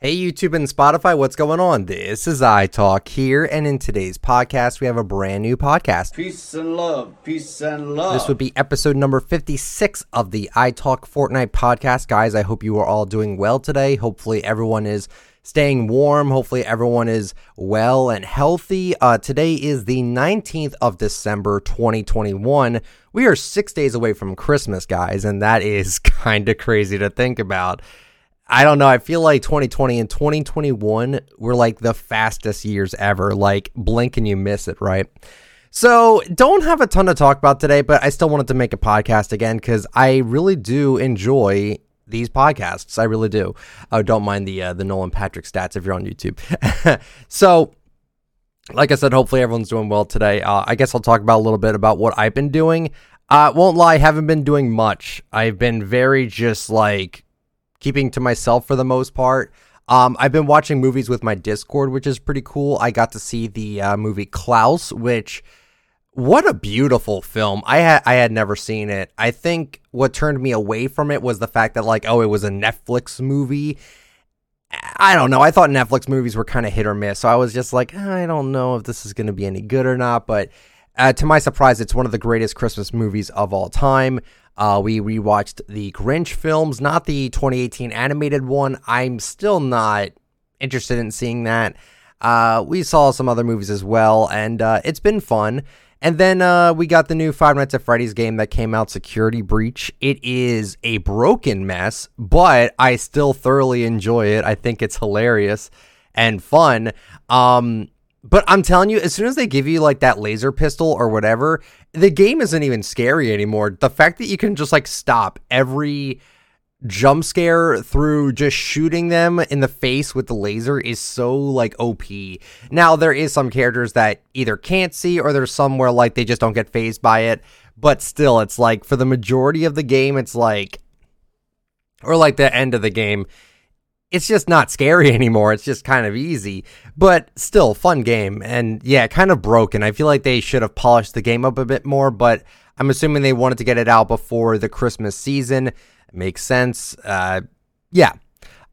Hey YouTube and Spotify, what's going on? This is iTalk here, and in today's podcast, we have a brand new podcast. Peace and love. Peace and love. This would be episode number 56 of the iTalk Fortnite podcast. Guys, I hope you are all doing well today. Hopefully, everyone is staying warm. Hopefully, everyone is well and healthy. Uh, today is the 19th of December, 2021. We are six days away from Christmas, guys, and that is kind of crazy to think about. I don't know. I feel like 2020 and 2021 were like the fastest years ever. Like, blink and you miss it, right? So, don't have a ton to talk about today, but I still wanted to make a podcast again because I really do enjoy these podcasts. I really do. Oh, don't mind the uh, the Nolan Patrick stats if you're on YouTube. so, like I said, hopefully everyone's doing well today. Uh, I guess I'll talk about a little bit about what I've been doing. Uh, won't lie, haven't been doing much. I've been very just like keeping to myself for the most part. Um, I've been watching movies with my Discord, which is pretty cool. I got to see the uh, movie Klaus, which what a beautiful film. I had I had never seen it. I think what turned me away from it was the fact that like oh it was a Netflix movie. I don't know. I thought Netflix movies were kind of hit or miss. So I was just like, I don't know if this is going to be any good or not, but uh, to my surprise, it's one of the greatest Christmas movies of all time. Uh, we rewatched the Grinch films, not the 2018 animated one. I'm still not interested in seeing that. Uh, we saw some other movies as well, and uh, it's been fun. And then uh, we got the new Five Nights at Freddy's game that came out, Security Breach. It is a broken mess, but I still thoroughly enjoy it. I think it's hilarious and fun. Um, but I'm telling you, as soon as they give you like that laser pistol or whatever, the game isn't even scary anymore. The fact that you can just like stop every jump scare through just shooting them in the face with the laser is so like OP. Now there is some characters that either can't see or there's some where like they just don't get phased by it, but still it's like for the majority of the game it's like or like the end of the game it's just not scary anymore. It's just kind of easy, but still fun game. And yeah, kind of broken. I feel like they should have polished the game up a bit more, but I'm assuming they wanted to get it out before the Christmas season. It makes sense. Uh, yeah.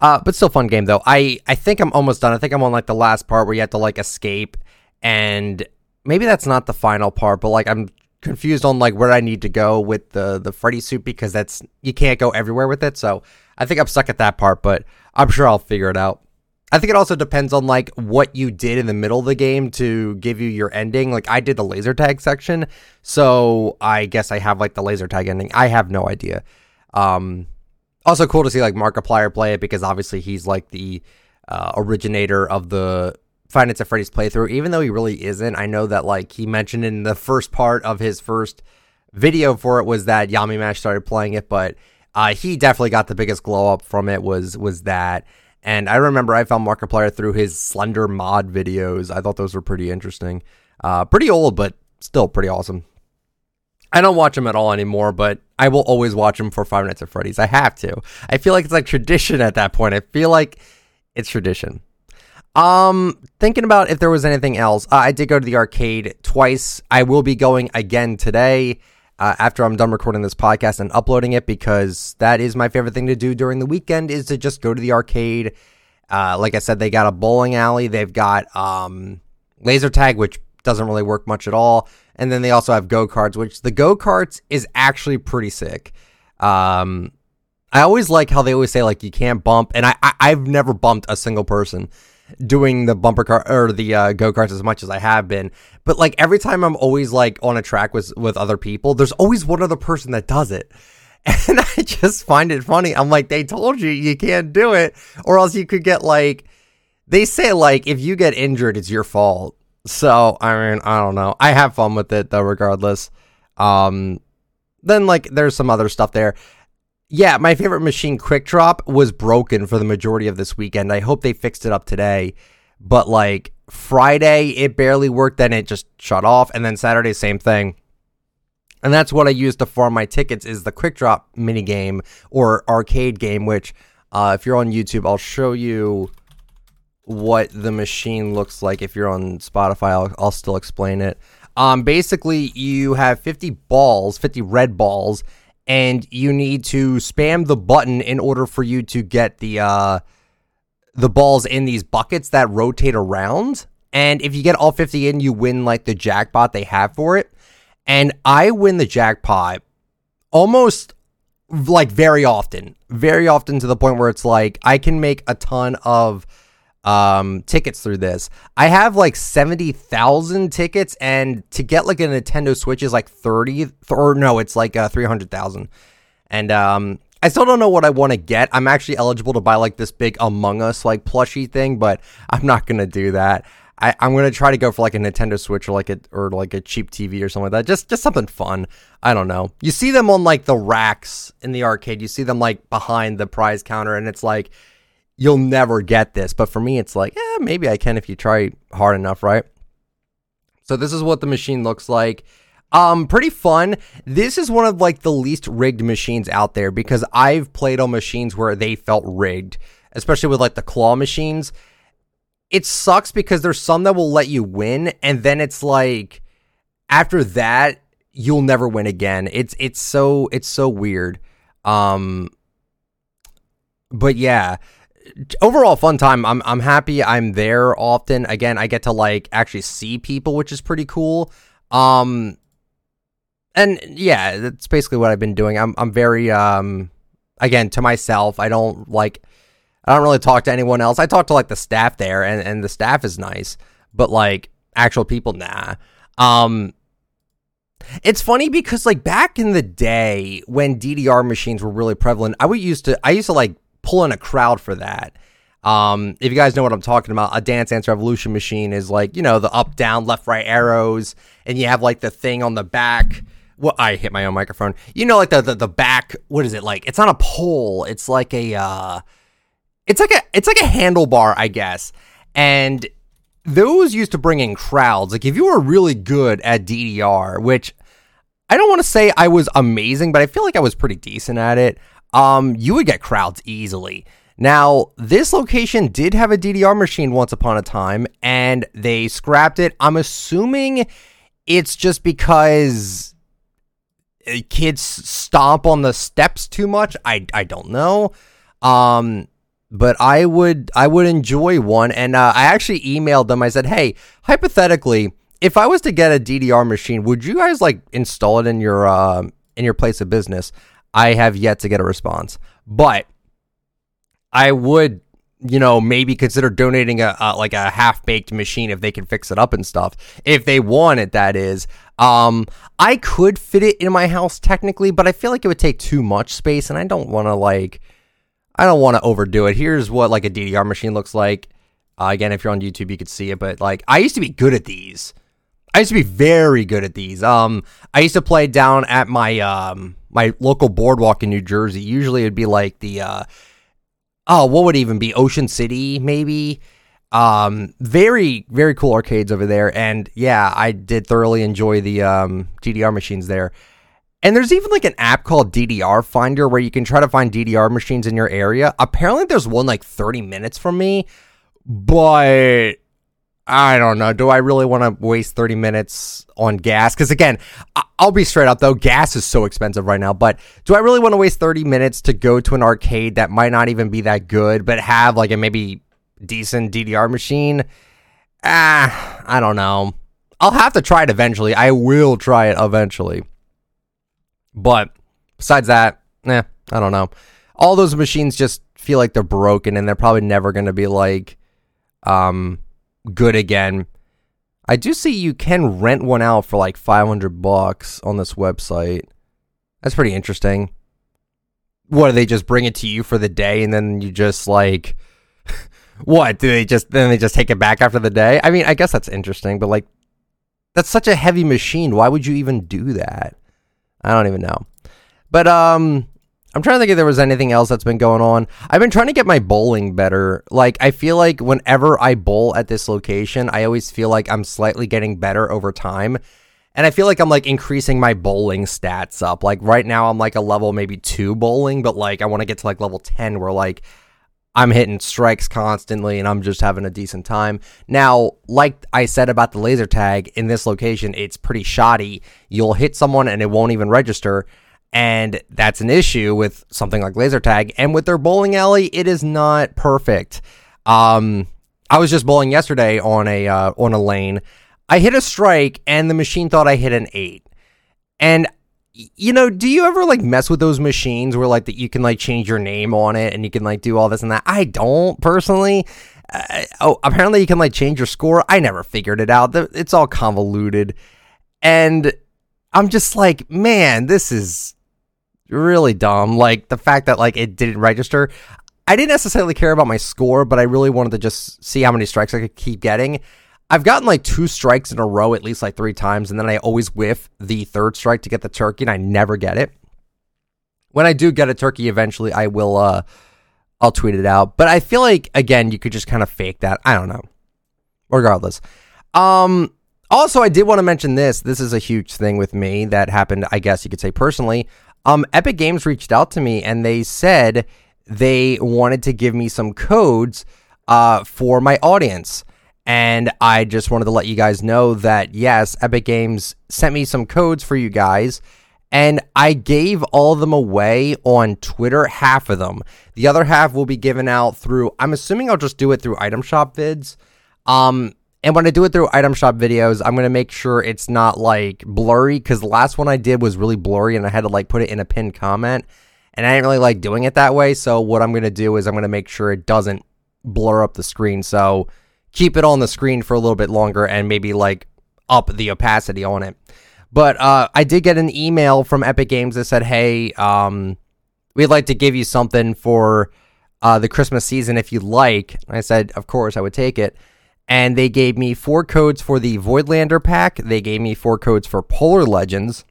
Uh, but still fun game though. I, I think I'm almost done. I think I'm on like the last part where you have to like escape and maybe that's not the final part, but like I'm confused on like where I need to go with the the Freddy suit because that's you can't go everywhere with it. So I think I'm stuck at that part, but I'm sure I'll figure it out. I think it also depends on like what you did in the middle of the game to give you your ending. Like I did the laser tag section, so I guess I have like the laser tag ending. I have no idea. Um, also cool to see like Markiplier play it because obviously he's like the uh, originator of the Nights at Freddy's playthrough. Even though he really isn't, I know that like he mentioned in the first part of his first video for it was that YamiMash started playing it, but uh, he definitely got the biggest glow up from it was was that. And I remember I found Markiplier through his Slender mod videos. I thought those were pretty interesting. Uh, pretty old, but still pretty awesome. I don't watch him at all anymore, but I will always watch him for Five Nights at Freddy's. I have to. I feel like it's like tradition at that point. I feel like it's tradition. Um, thinking about if there was anything else, uh, I did go to the arcade twice. I will be going again today uh, after I'm done recording this podcast and uploading it because that is my favorite thing to do during the weekend is to just go to the arcade. Uh, like I said, they got a bowling alley. They've got um, laser tag, which doesn't really work much at all. And then they also have go karts, which the go karts is actually pretty sick. Um, I always like how they always say like you can't bump, and I, I have never bumped a single person doing the bumper car or the uh, go karts as much as I have been. But like every time I'm always like on a track with with other people, there's always one other person that does it. And I just find it funny. I'm like, they told you you can't do it, or else you could get like, they say like if you get injured, it's your fault. So I mean, I don't know. I have fun with it though, regardless. Um, then like there's some other stuff there. Yeah, my favorite machine, Quick Drop, was broken for the majority of this weekend. I hope they fixed it up today. But like Friday, it barely worked, then it just shut off, and then Saturday, same thing. And that's what I use to farm my tickets is the Quick Drop mini game or arcade game, which uh, if you're on YouTube, I'll show you what the machine looks like. If you're on Spotify, I'll, I'll still explain it. Um, basically, you have 50 balls, 50 red balls, and you need to spam the button in order for you to get the uh, the balls in these buckets that rotate around. And if you get all 50 in, you win like the jackpot they have for it. And I win the jackpot almost like very often, very often to the point where it's like I can make a ton of um tickets through this. I have like 70,000 tickets and to get like a Nintendo Switch is like 30 or no, it's like uh 300,000. And um I still don't know what I want to get. I'm actually eligible to buy like this big Among Us like plushie thing, but I'm not gonna do that. I, I'm gonna try to go for like a Nintendo Switch or like a or like a cheap TV or something like that. Just just something fun. I don't know. You see them on like the racks in the arcade. You see them like behind the prize counter, and it's like you'll never get this. But for me, it's like, yeah, maybe I can if you try hard enough, right? So this is what the machine looks like. Um, pretty fun. This is one of like the least rigged machines out there because I've played on machines where they felt rigged, especially with like the claw machines. It sucks because there's some that will let you win, and then it's like after that you'll never win again. It's it's so it's so weird. Um, but yeah, overall fun time. I'm I'm happy I'm there often. Again, I get to like actually see people, which is pretty cool. Um and yeah, that's basically what I've been doing. I'm I'm very um again to myself. I don't like I don't really talk to anyone else. I talk to like the staff there and and the staff is nice, but like actual people nah. Um it's funny because like back in the day when DDR machines were really prevalent, I would used to I used to like pull in a crowd for that. Um, if you guys know what I'm talking about, a Dance Dance Revolution machine is like, you know, the up, down, left, right arrows, and you have like the thing on the back. Well, I hit my own microphone. You know, like the, the the back. What is it like? It's not a pole. It's like a. uh It's like a. It's like a handlebar, I guess. And those used to bring in crowds. Like if you were really good at DDR, which I don't want to say I was amazing, but I feel like I was pretty decent at it um, you would get crowds easily. Now, this location did have a DDR machine once upon a time, and they scrapped it. I'm assuming it's just because uh, kids stomp on the steps too much. I I don't know. Um, but I would I would enjoy one, and uh, I actually emailed them. I said, hey, hypothetically, if I was to get a DDR machine, would you guys like install it in your uh, in your place of business? I have yet to get a response, but I would, you know, maybe consider donating a, a like a half baked machine if they can fix it up and stuff. If they want it, that is. Um, I could fit it in my house technically, but I feel like it would take too much space, and I don't want to like, I don't want to overdo it. Here's what like a DDR machine looks like. Uh, again, if you're on YouTube, you could see it, but like I used to be good at these. I used to be very good at these. Um, I used to play down at my um my local boardwalk in New Jersey. Usually it'd be like the uh oh, what would even be Ocean City maybe? Um very very cool arcades over there and yeah, I did thoroughly enjoy the um DDR machines there. And there's even like an app called DDR Finder where you can try to find DDR machines in your area. Apparently there's one like 30 minutes from me, but I don't know. Do I really want to waste 30 minutes on gas? Because again, I'll be straight up though, gas is so expensive right now. But do I really want to waste 30 minutes to go to an arcade that might not even be that good, but have like a maybe decent DDR machine? Ah, I don't know. I'll have to try it eventually. I will try it eventually. But besides that, eh, I don't know. All those machines just feel like they're broken and they're probably never going to be like, um, good again. I do see you can rent one out for like 500 bucks on this website. That's pretty interesting. What do they just bring it to you for the day and then you just like what do they just then they just take it back after the day? I mean, I guess that's interesting, but like that's such a heavy machine. Why would you even do that? I don't even know. But um I'm trying to think if there was anything else that's been going on. I've been trying to get my bowling better. Like, I feel like whenever I bowl at this location, I always feel like I'm slightly getting better over time. And I feel like I'm like increasing my bowling stats up. Like, right now, I'm like a level maybe two bowling, but like, I want to get to like level 10 where like I'm hitting strikes constantly and I'm just having a decent time. Now, like I said about the laser tag in this location, it's pretty shoddy. You'll hit someone and it won't even register and that's an issue with something like laser tag. And with their bowling alley, it is not perfect. Um, I was just bowling yesterday on a uh, on a lane. I hit a strike, and the machine thought I hit an eight. And you know, do you ever like mess with those machines where like that you can like change your name on it and you can like do all this and that? I don't personally. Uh, oh, apparently you can like change your score. I never figured it out. It's all convoluted, and I'm just like, man, this is really dumb. Like the fact that like it didn't register. I didn't necessarily care about my score, but I really wanted to just see how many strikes I could keep getting. I've gotten like two strikes in a row at least like three times, and then I always whiff the third strike to get the turkey, and I never get it. When I do get a turkey eventually, I will uh I'll tweet it out. But I feel like again, you could just kind of fake that. I don't know. Regardless. Um also I did want to mention this. This is a huge thing with me that happened, I guess you could say personally. Um Epic Games reached out to me and they said they wanted to give me some codes uh for my audience. And I just wanted to let you guys know that yes, Epic Games sent me some codes for you guys. And I gave all of them away on Twitter, half of them. The other half will be given out through, I'm assuming I'll just do it through item shop vids. Um, and when I do it through item shop videos, I'm going to make sure it's not like blurry because the last one I did was really blurry and I had to like put it in a pinned comment. And I didn't really like doing it that way. So what I'm going to do is I'm going to make sure it doesn't blur up the screen. So keep it on the screen for a little bit longer and maybe like up the opacity on it. But uh, I did get an email from Epic Games that said, "Hey, um, we'd like to give you something for uh, the Christmas season if you'd like." I said, "Of course, I would take it." And they gave me four codes for the Voidlander pack. They gave me four codes for Polar Legends.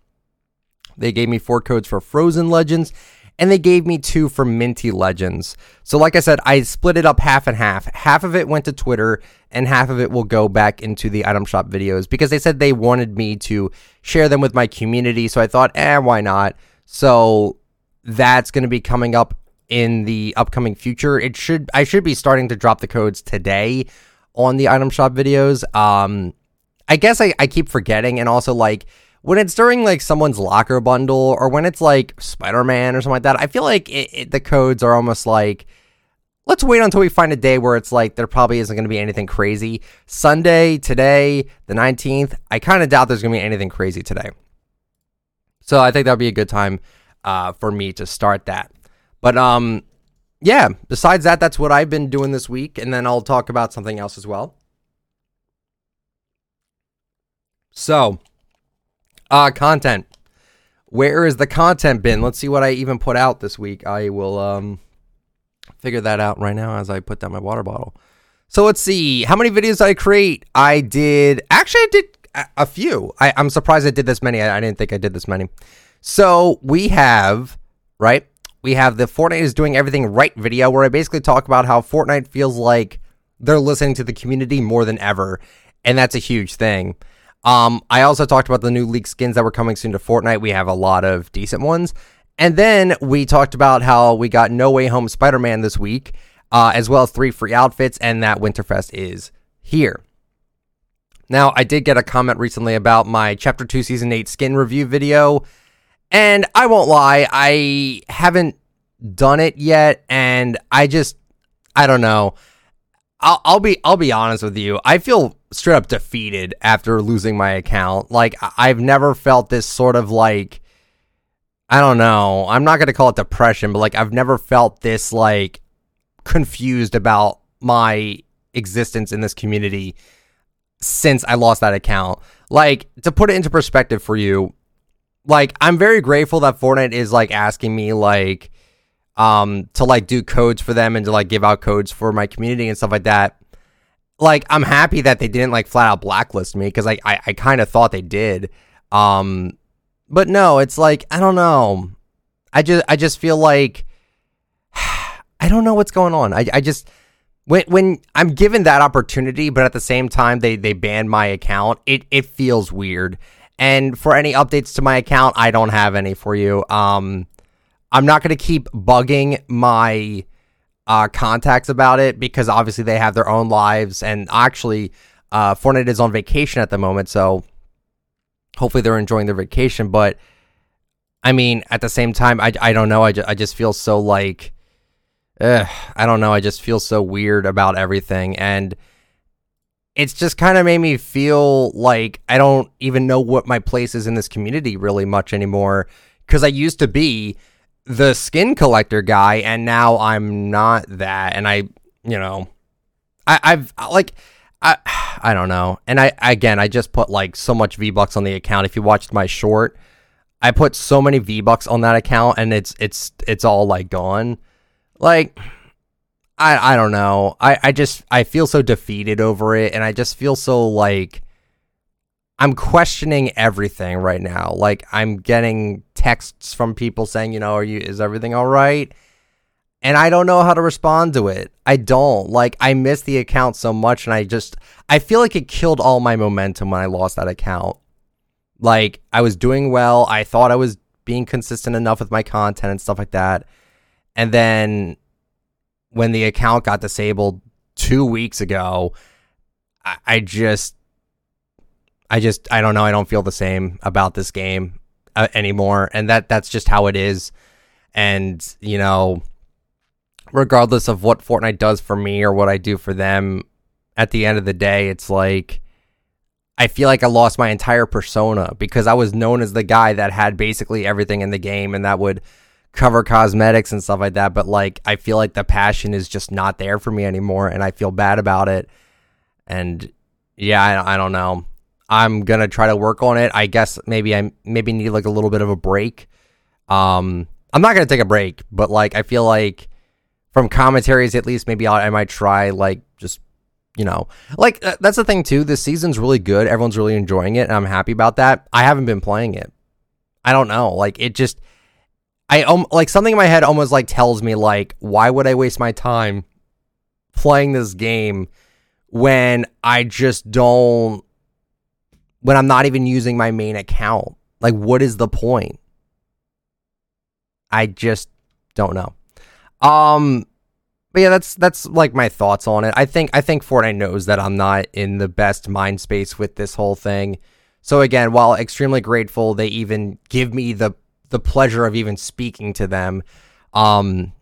They gave me four codes for Frozen Legends, and they gave me two for Minty Legends. So, like I said, I split it up half and half. Half of it went to Twitter, and half of it will go back into the item shop videos because they said they wanted me to share them with my community. So I thought, eh, why not? So that's going to be coming up in the upcoming future. It should I should be starting to drop the codes today on the item shop videos. Um, I guess I, I keep forgetting, and also like when it's during like someone's locker bundle or when it's like Spider Man or something like that, I feel like it, it, the codes are almost like let's wait until we find a day where it's like there probably isn't going to be anything crazy. Sunday, today, the 19th, I kind of doubt there's going to be anything crazy today. So I think that would be a good time uh, for me to start that. But um, yeah, besides that, that's what I've been doing this week. And then I'll talk about something else as well. So, uh, content. Where is the content bin? Let's see what I even put out this week. I will um figure that out right now as I put down my water bottle. So let's see how many videos I create. I did actually I did a, few. I, am surprised I did this many. I, I didn't think I did this many. So we have right. We have the Fortnite is doing everything right video where I basically talk about how Fortnite feels like they're listening to the community more than ever, and that's a huge thing. Um, I also talked about the new leak skins that were coming soon to Fortnite. We have a lot of decent ones. And then we talked about how we got No Way Home Spider Man this week, uh, as well as three free outfits, and that Winterfest is here. Now, I did get a comment recently about my Chapter 2 Season 8 skin review video, and I won't lie, I haven't done it yet, and I just, I don't know. I'll, I'll be I'll be honest with you. I feel straight up defeated after losing my account. Like I've never felt this sort of like I don't know. I'm not going to call it depression, but like I've never felt this like confused about my existence in this community since I lost that account. Like to put it into perspective for you, like I'm very grateful that Fortnite is like asking me like um to like do codes for them and to like give out codes for my community and stuff like that like I'm happy that they didn't like flat out blacklist me because I I, I kind of thought they did. Um, but no, it's like I don't know. I just I just feel like I don't know what's going on. I I just when when I'm given that opportunity, but at the same time they they ban my account, it it feels weird. And for any updates to my account, I don't have any for you. Um, I'm not gonna keep bugging my uh, contacts about it because obviously they have their own lives. And actually, uh, Fortnite is on vacation at the moment, so hopefully they're enjoying their vacation. But I mean, at the same time, I, I don't know. I, ju- I just feel so like ugh, I don't know. I just feel so weird about everything. And it's just kind of made me feel like I don't even know what my place is in this community really much anymore. Because I used to be the skin collector guy, and now I'm not that. And I, you know, I, I've like. I, I don't know. And I again I just put like so much V Bucks on the account. If you watched my short, I put so many V Bucks on that account and it's it's it's all like gone. Like I I don't know. I I just I feel so defeated over it and I just feel so like I'm questioning everything right now. Like I'm getting texts from people saying, you know, are you is everything all right? and I don't know how to respond to it. I don't. Like I miss the account so much and I just I feel like it killed all my momentum when I lost that account. Like I was doing well. I thought I was being consistent enough with my content and stuff like that. And then when the account got disabled 2 weeks ago, I, I just I just I don't know, I don't feel the same about this game uh, anymore and that that's just how it is. And, you know, regardless of what Fortnite does for me or what I do for them, at the end of the day, it's like I feel like I lost my entire persona because I was known as the guy that had basically everything in the game and that would cover cosmetics and stuff like that. But like, I feel like the passion is just not there for me anymore, and I feel bad about it. And yeah, I, I don't know. I'm gonna try to work on it. I guess maybe I maybe need like a little bit of a break. Um, I'm not gonna take a break, but like I feel like from commentaries at least maybe I'll, i might try like just you know like uh, that's the thing too this season's really good everyone's really enjoying it and i'm happy about that i haven't been playing it i don't know like it just i um like something in my head almost like tells me like why would i waste my time playing this game when i just don't when i'm not even using my main account like what is the point i just don't know um, but yeah, that's that's like my thoughts on it. I think I think Fortnite knows that I'm not in the best mind space with this whole thing. So again, while extremely grateful they even give me the the pleasure of even speaking to them, um,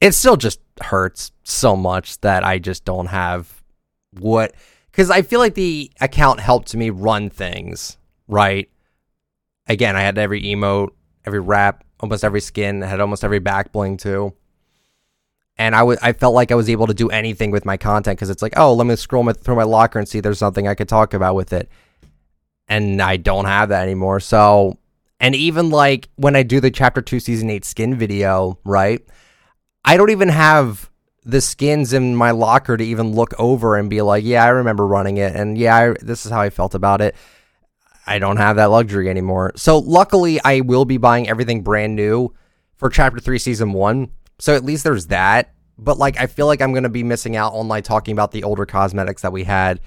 it still just hurts so much that I just don't have what because I feel like the account helped me run things right. Again, I had every emote, every wrap, almost every skin, I had almost every back bling too and I, w- I felt like I was able to do anything with my content because it's like, oh, let me scroll my, through my locker and see there's something I could talk about with it. And I don't have that anymore. So, and even like when I do the chapter two, season eight skin video, right? I don't even have the skins in my locker to even look over and be like, yeah, I remember running it. And yeah, I, this is how I felt about it. I don't have that luxury anymore. So, luckily, I will be buying everything brand new for chapter three, season one so at least there's that. But like, I feel like I'm going to be missing out on like talking about the older cosmetics that we had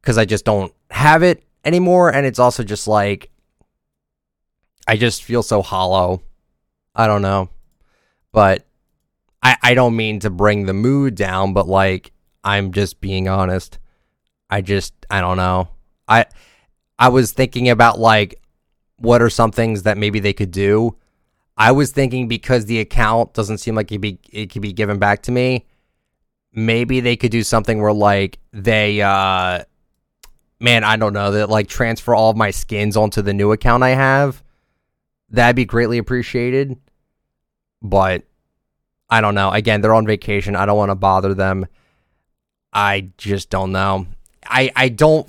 because I just don't have it anymore. And it's also just like, I just feel so hollow. I don't know. But I, I don't mean to bring the mood down, but like, I'm just being honest. I just, I don't know. I, I was thinking about like, what are some things that maybe they could do I was thinking because the account doesn't seem like it be it could be given back to me. Maybe they could do something where like they uh man, I don't know, that like transfer all of my skins onto the new account I have. That'd be greatly appreciated. But I don't know. Again, they're on vacation. I don't want to bother them. I just don't know. I I don't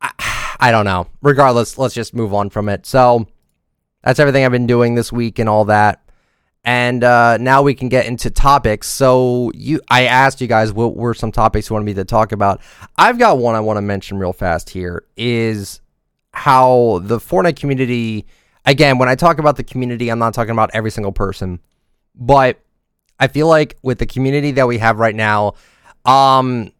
I, I don't know. Regardless, let's just move on from it. So, that's everything I've been doing this week and all that. And uh, now we can get into topics. So you, I asked you guys what were some topics you wanted me to talk about. I've got one I want to mention real fast here. Is how the Fortnite community. Again, when I talk about the community, I'm not talking about every single person, but I feel like with the community that we have right now, um,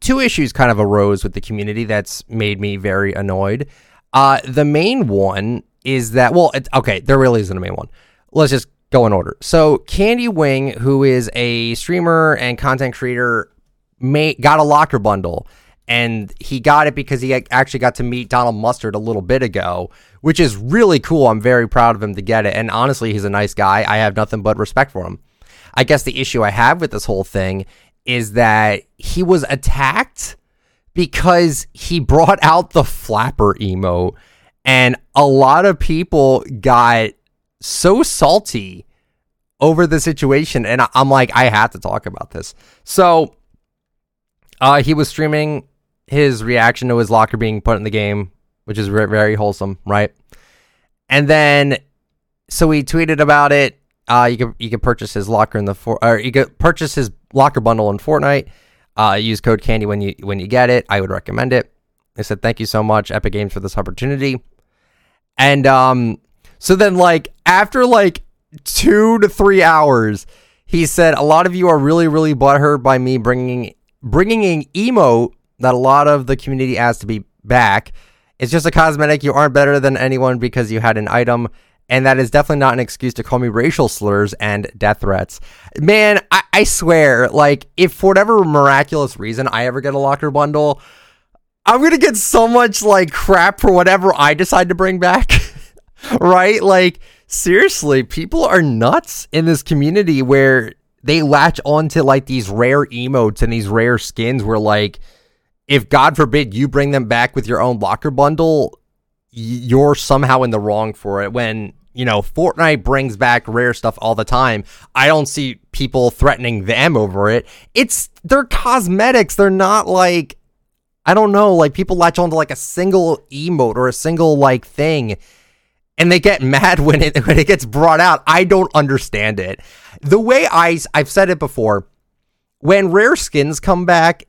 two issues kind of arose with the community that's made me very annoyed. Uh, the main one is that well, it, okay, there really isn't a main one. Let's just go in order. So Candywing, who is a streamer and content creator, made, got a locker bundle. And he got it because he actually got to meet Donald Mustard a little bit ago, which is really cool. I'm very proud of him to get it. And honestly, he's a nice guy. I have nothing but respect for him. I guess the issue I have with this whole thing is that he was attacked because he brought out the flapper emote and a lot of people got so salty over the situation and I'm like I have to talk about this. So uh he was streaming his reaction to his locker being put in the game, which is very wholesome, right? And then so he tweeted about it. Uh, you can you can purchase his locker in the for or you can purchase his locker bundle in Fortnite. Uh, use code Candy when you when you get it. I would recommend it. I said thank you so much, Epic Games, for this opportunity. And um, so then like after like two to three hours, he said a lot of you are really really butthurt by me bringing bringing an emote that a lot of the community asked to be back. It's just a cosmetic. You aren't better than anyone because you had an item. And that is definitely not an excuse to call me racial slurs and death threats. Man, I, I swear, like, if for whatever miraculous reason I ever get a locker bundle, I'm gonna get so much like crap for whatever I decide to bring back. right? Like, seriously, people are nuts in this community where they latch onto like these rare emotes and these rare skins where like if God forbid you bring them back with your own locker bundle, you're somehow in the wrong for it. When, you know, Fortnite brings back rare stuff all the time, I don't see people threatening them over it. It's, they're cosmetics. They're not like, I don't know, like people latch onto like a single emote or a single like thing and they get mad when it when it gets brought out. I don't understand it. The way I I've said it before, when rare skins come back,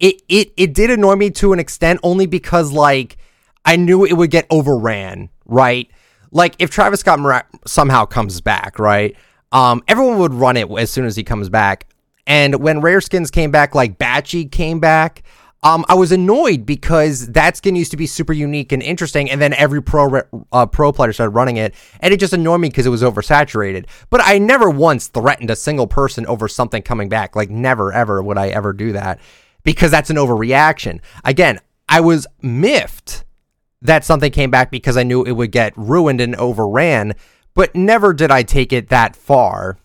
it it it did annoy me to an extent only because like I knew it would get overran, right? Like if Travis Scott somehow comes back, right? Um, everyone would run it as soon as he comes back. And when rare skins came back, like Batchy came back, um, I was annoyed because that skin used to be super unique and interesting, and then every pro uh, pro player started running it, and it just annoyed me because it was oversaturated. But I never once threatened a single person over something coming back. Like never ever would I ever do that because that's an overreaction. Again, I was miffed that something came back because I knew it would get ruined and overran, but never did I take it that far.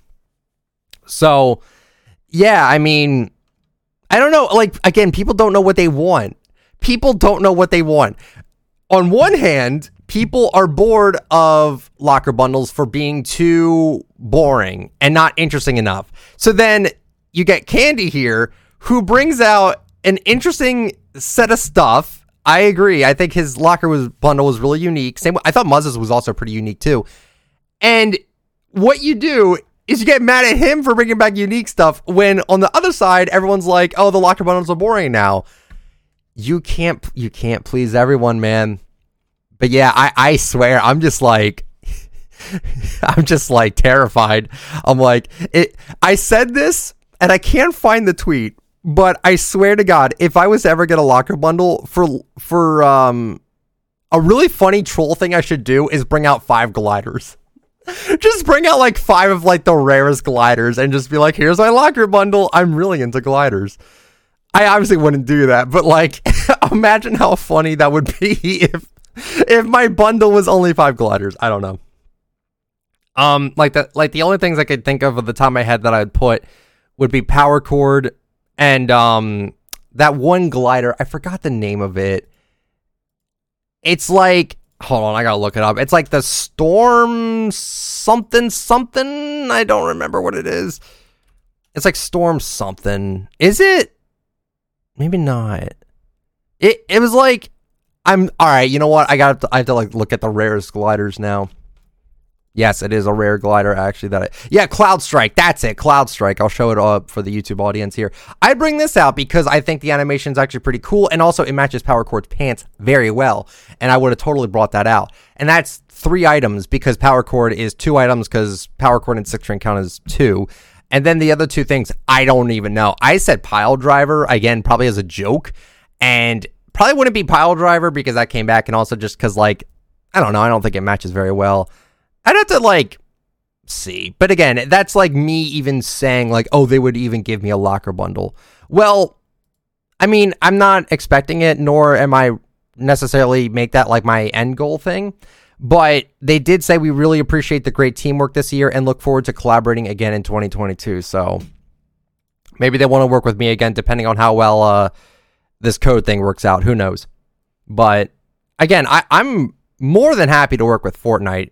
So, yeah, I mean, I don't know. Like, again, people don't know what they want. People don't know what they want. On one hand, people are bored of locker bundles for being too boring and not interesting enough. So then you get Candy here who brings out an interesting set of stuff. I agree. I think his locker was bundle was really unique. Same. I thought Muzz's was also pretty unique too. And what you do is you get mad at him for bringing back unique stuff when on the other side everyone's like, "Oh, the locker bundles are boring now." You can't you can't please everyone, man. But yeah, I I swear I'm just like I'm just like terrified. I'm like it I said this and I can't find the tweet, but I swear to God, if I was to ever get a locker bundle for for um a really funny troll thing I should do is bring out five gliders. just bring out like five of like the rarest gliders and just be like, here's my locker bundle. I'm really into gliders. I obviously wouldn't do that, but like imagine how funny that would be if if my bundle was only five gliders. I don't know. Um like the like the only things I could think of at the top of my head that I'd put would be power chord and um that one glider, I forgot the name of it. It's like hold on, I gotta look it up. It's like the storm something something. I don't remember what it is. It's like storm something. Is it? Maybe not. It it was like I'm all right. You know what? I got I have to like look at the rarest gliders now. Yes, it is a rare glider actually that I Yeah, Cloud Strike. That's it. Cloud Strike. I'll show it up for the YouTube audience here. I bring this out because I think the animation is actually pretty cool and also it matches Power Chord's pants very well. And I would have totally brought that out. And that's three items because Power Chord is two items because Power Chord and Six String count as two. And then the other two things, I don't even know. I said Pile Driver again, probably as a joke, and probably wouldn't be Pile Driver because that came back, and also just because like I don't know, I don't think it matches very well. I'd have to like see. But again, that's like me even saying like, oh, they would even give me a locker bundle. Well, I mean, I'm not expecting it, nor am I necessarily make that like my end goal thing. But they did say we really appreciate the great teamwork this year and look forward to collaborating again in 2022. So maybe they want to work with me again, depending on how well uh, this code thing works out. Who knows? But again, I, I'm more than happy to work with Fortnite.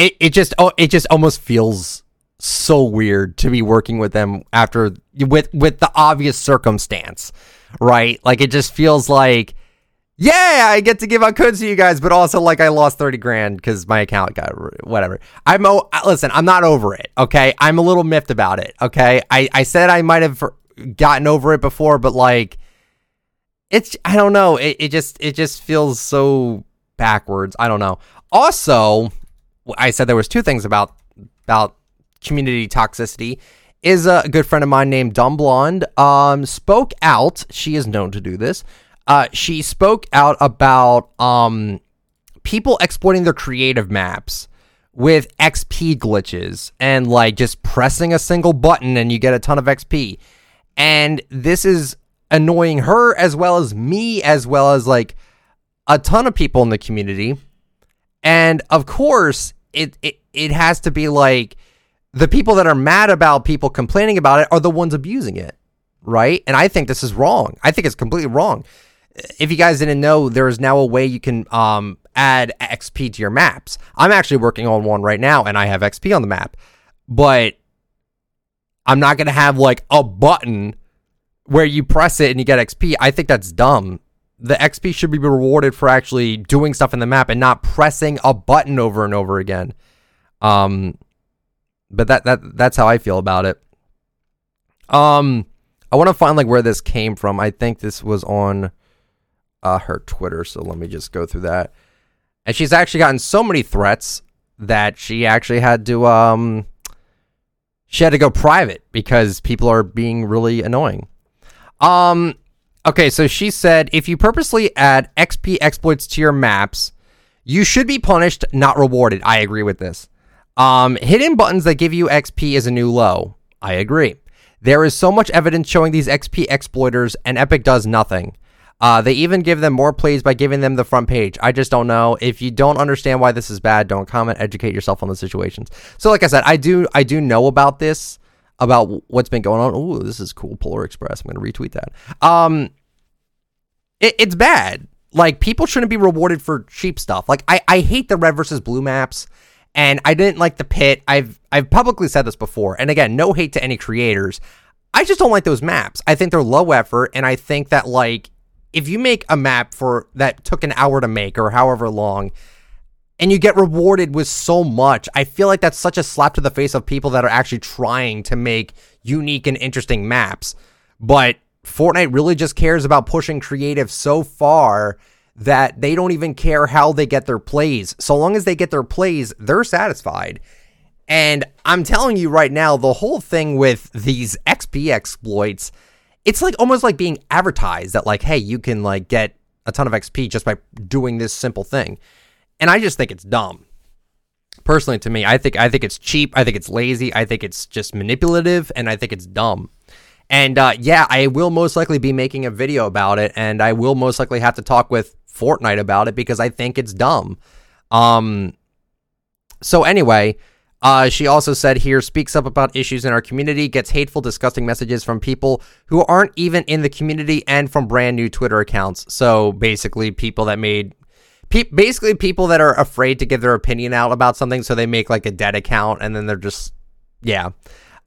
It it just oh it just almost feels so weird to be working with them after with with the obvious circumstance, right? Like it just feels like yeah, I get to give out codes to you guys, but also like I lost 30 grand because my account got whatever. I'm, oh, listen, I'm not over it. Okay. I'm a little miffed about it. Okay. I, I said I might have gotten over it before, but like, it's, I don't know. It, it just, it just feels so backwards. I don't know. Also, I said there was two things about, about community toxicity is a good friend of mine named Dumb Blonde um, spoke out. She is known to do this uh, she spoke out about um, people exploiting their creative maps with XP glitches and like just pressing a single button and you get a ton of XP. And this is annoying her as well as me, as well as like a ton of people in the community. And of course, it, it, it has to be like the people that are mad about people complaining about it are the ones abusing it, right? And I think this is wrong. I think it's completely wrong if you guys didn't know, there is now a way you can um, add XP to your maps. I'm actually working on one right now, and I have XP on the map, but I'm not gonna have like a button where you press it and you get XP. I think that's dumb. The XP should be rewarded for actually doing stuff in the map and not pressing a button over and over again. Um, but that that that's how I feel about it. Um, I want to find like where this came from. I think this was on uh, her Twitter. So let me just go through that. And she's actually gotten so many threats that she actually had to um she had to go private because people are being really annoying. Um okay, so she said if you purposely add XP exploits to your maps, you should be punished, not rewarded. I agree with this. Um hidden buttons that give you XP is a new low. I agree. There is so much evidence showing these XP exploiters and Epic does nothing. Uh, they even give them more plays by giving them the front page. I just don't know. If you don't understand why this is bad, don't comment. Educate yourself on the situations. So, like I said, I do I do know about this, about what's been going on. Ooh, this is cool. Polar Express. I'm going to retweet that. Um, it, it's bad. Like people shouldn't be rewarded for cheap stuff. Like I I hate the red versus blue maps. And I didn't like the pit. I've I've publicly said this before. And again, no hate to any creators. I just don't like those maps. I think they're low effort, and I think that like if you make a map for that took an hour to make or however long and you get rewarded with so much, I feel like that's such a slap to the face of people that are actually trying to make unique and interesting maps. But Fortnite really just cares about pushing creative so far that they don't even care how they get their plays. So long as they get their plays, they're satisfied. And I'm telling you right now, the whole thing with these XP exploits it's like almost like being advertised that like, hey, you can like get a ton of XP just by doing this simple thing. And I just think it's dumb. Personally, to me, I think I think it's cheap. I think it's lazy. I think it's just manipulative, and I think it's dumb. And uh, yeah, I will most likely be making a video about it, and I will most likely have to talk with Fortnite about it because I think it's dumb. Um. So anyway, uh, she also said here speaks up about issues in our community, gets hateful, disgusting messages from people who aren't even in the community and from brand new Twitter accounts. So basically, people that made, pe- basically people that are afraid to give their opinion out about something, so they make like a dead account and then they're just, yeah.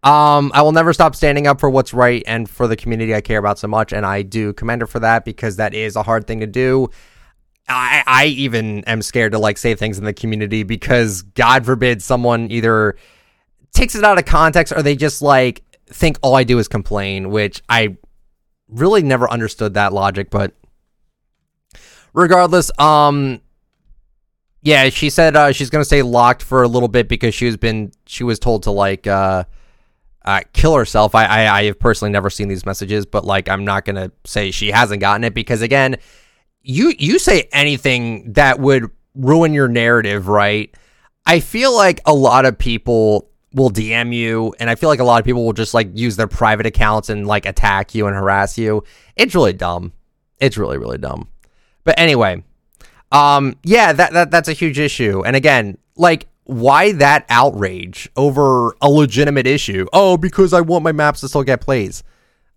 Um, I will never stop standing up for what's right and for the community I care about so much, and I do commend her for that because that is a hard thing to do. I, I even am scared to like say things in the community because God forbid someone either takes it out of context or they just like think all I do is complain, which I really never understood that logic, but regardless, um yeah, she said uh, she's gonna stay locked for a little bit because she has been she was told to like uh, uh, kill herself. I, I I have personally never seen these messages, but like I'm not gonna say she hasn't gotten it because again, you you say anything that would ruin your narrative, right? I feel like a lot of people will DM you, and I feel like a lot of people will just like use their private accounts and like attack you and harass you. It's really dumb. It's really really dumb. But anyway, Um, yeah, that, that that's a huge issue. And again, like, why that outrage over a legitimate issue? Oh, because I want my maps to still get plays.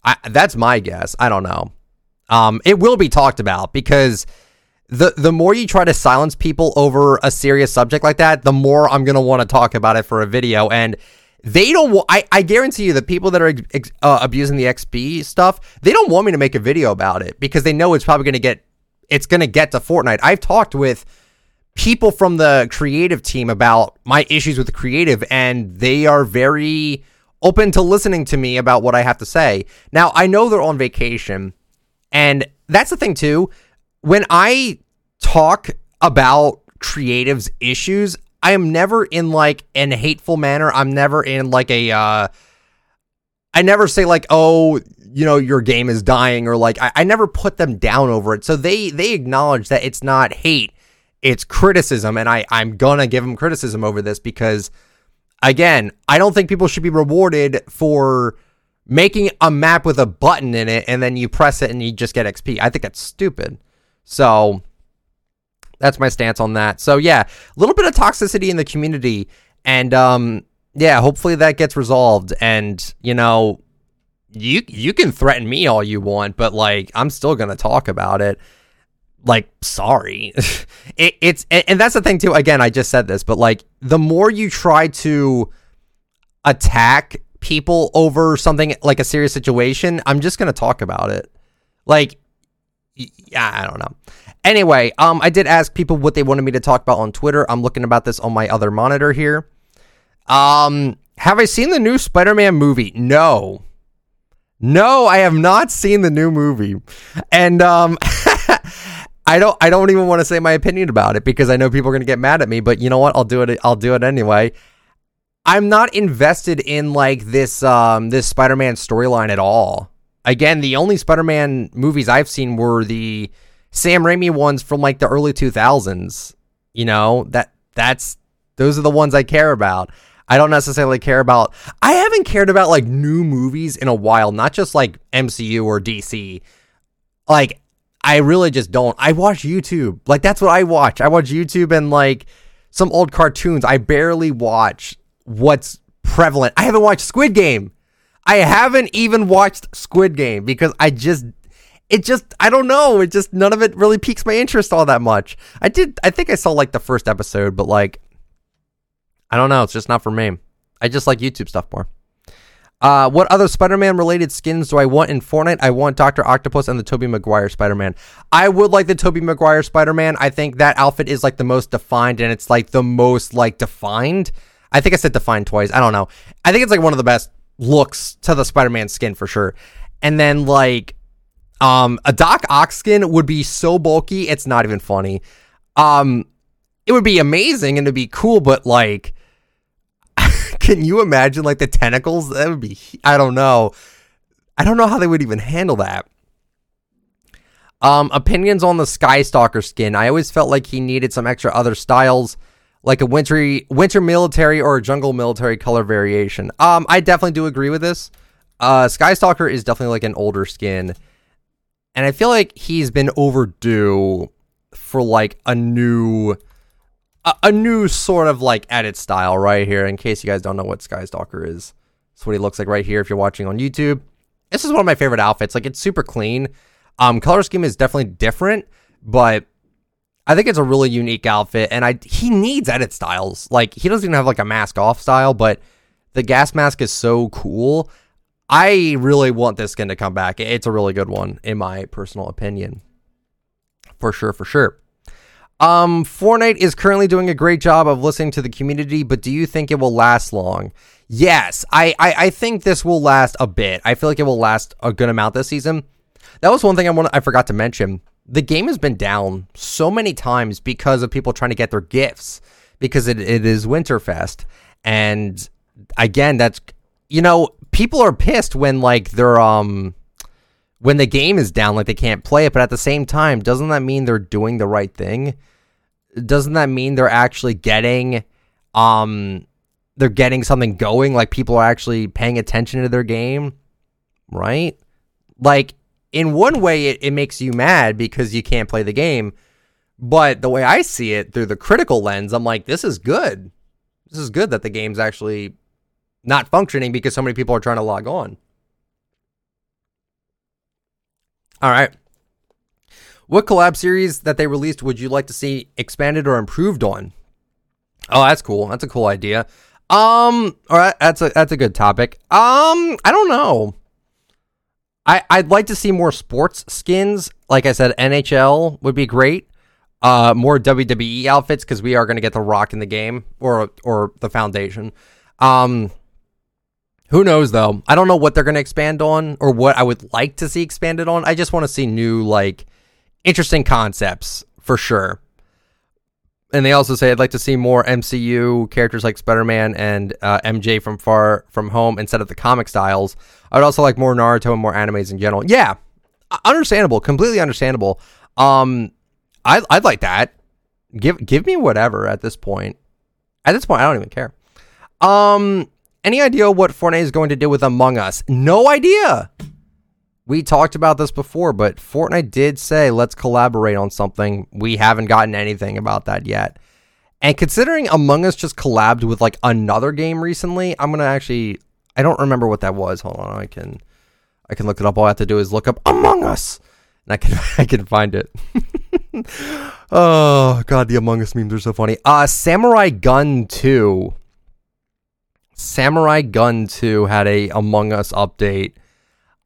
I, that's my guess. I don't know. Um, it will be talked about because the the more you try to silence people over a serious subject like that, the more I'm gonna want to talk about it for a video. And they don't. I I guarantee you, the people that are uh, abusing the XP stuff, they don't want me to make a video about it because they know it's probably gonna get it's gonna get to Fortnite. I've talked with people from the creative team about my issues with the creative, and they are very open to listening to me about what I have to say. Now I know they're on vacation, and that's the thing too when I talk about creatives issues, I am never in like an hateful manner. I'm never in like a uh I never say like, oh, you know, your game is dying or like I, I never put them down over it. So they they acknowledge that it's not hate, it's criticism, and I, I'm gonna give him criticism over this because again, I don't think people should be rewarded for making a map with a button in it and then you press it and you just get XP. I think that's stupid. So that's my stance on that. So yeah, a little bit of toxicity in the community, and um, yeah, hopefully that gets resolved. And you know, you you can threaten me all you want, but like I'm still gonna talk about it. Like, sorry, it, it's and that's the thing too. Again, I just said this, but like the more you try to attack people over something like a serious situation, I'm just gonna talk about it. Like yeah, I don't know. Anyway, um, I did ask people what they wanted me to talk about on Twitter. I'm looking about this on my other monitor here. Um, have I seen the new Spider-Man movie? No. No, I have not seen the new movie. And um I don't I don't even want to say my opinion about it because I know people are going to get mad at me, but you know what? I'll do it I'll do it anyway. I'm not invested in like this um this Spider-Man storyline at all again, the only Spider-Man movies I've seen were the Sam Raimi ones from like the early 2000s. You know, that that's those are the ones I care about. I don't necessarily care about I haven't cared about like new movies in a while, not just like MCU or DC. Like I really just don't. I watch YouTube. Like that's what I watch. I watch YouTube and like some old cartoons. I barely watch what's prevalent. I haven't watched Squid Game. I haven't even watched Squid Game because I just it just I don't know, it just none of it really piques my interest all that much. I did I think I saw like the first episode, but like I don't know, it's just not for me. I just like YouTube stuff more. Uh, what other Spider-Man related skins do I want in Fortnite? I want Doctor Octopus and the Tobey Maguire Spider-Man. I would like the Tobey Maguire Spider-Man. I think that outfit is like the most defined and it's like the most like defined. I think I said defined twice. I don't know. I think it's like one of the best looks to the Spider-Man skin for sure. And then like um a Doc Ock skin would be so bulky, it's not even funny. Um it would be amazing and it'd be cool, but like can you imagine like the tentacles? That would be I don't know. I don't know how they would even handle that. Um opinions on the Skystalker skin. I always felt like he needed some extra other styles like a wintry winter military or a jungle military color variation. Um, I definitely do agree with this. Uh, Skystalker is definitely like an older skin, and I feel like he's been overdue for like a new, a, new sort of like edit style right here. In case you guys don't know what Skystalker is, that's what he looks like right here. If you're watching on YouTube, this is one of my favorite outfits. Like it's super clean. Um, color scheme is definitely different, but I think it's a really unique outfit, and I he needs edit styles. Like he doesn't even have like a mask off style, but the gas mask is so cool. I really want this skin to come back. It's a really good one, in my personal opinion. For sure, for sure. Um, Fortnite is currently doing a great job of listening to the community, but do you think it will last long? Yes, I, I, I think this will last a bit. I feel like it will last a good amount this season. That was one thing I want I forgot to mention the game has been down so many times because of people trying to get their gifts because it, it is Winterfest. And again, that's you know, people are pissed when like they're um when the game is down, like they can't play it, but at the same time, doesn't that mean they're doing the right thing? Doesn't that mean they're actually getting um they're getting something going, like people are actually paying attention to their game? Right? Like in one way it, it makes you mad because you can't play the game But the way I see it through the critical lens, I'm like, this is good. This is good that the game's actually not functioning because so many people are trying to log on. All right. What collab series that they released would you like to see expanded or improved on? Oh, that's cool. That's a cool idea. Um, all right, that's a that's a good topic. Um, I don't know. I I'd like to see more sports skins. Like I said, NHL would be great. Uh, more WWE outfits because we are going to get the Rock in the game or or the Foundation. Um, who knows though? I don't know what they're going to expand on or what I would like to see expanded on. I just want to see new like interesting concepts for sure. And they also say I'd like to see more MCU characters like Spider-Man and uh, MJ from Far From Home instead of the comic styles. I'd also like more Naruto and more animes in general. Yeah, understandable, completely understandable. Um, I I'd like that. Give give me whatever at this point. At this point, I don't even care. Um, any idea what Fortnite is going to do with Among Us? No idea. We talked about this before, but Fortnite did say let's collaborate on something. We haven't gotten anything about that yet. And considering Among Us just collabed with like another game recently, I'm gonna actually I don't remember what that was. Hold on, I can I can look it up. All I have to do is look up Among Us, and I can I can find it. oh god, the Among Us memes are so funny. Uh Samurai Gun 2. Samurai Gun 2 had a Among Us update.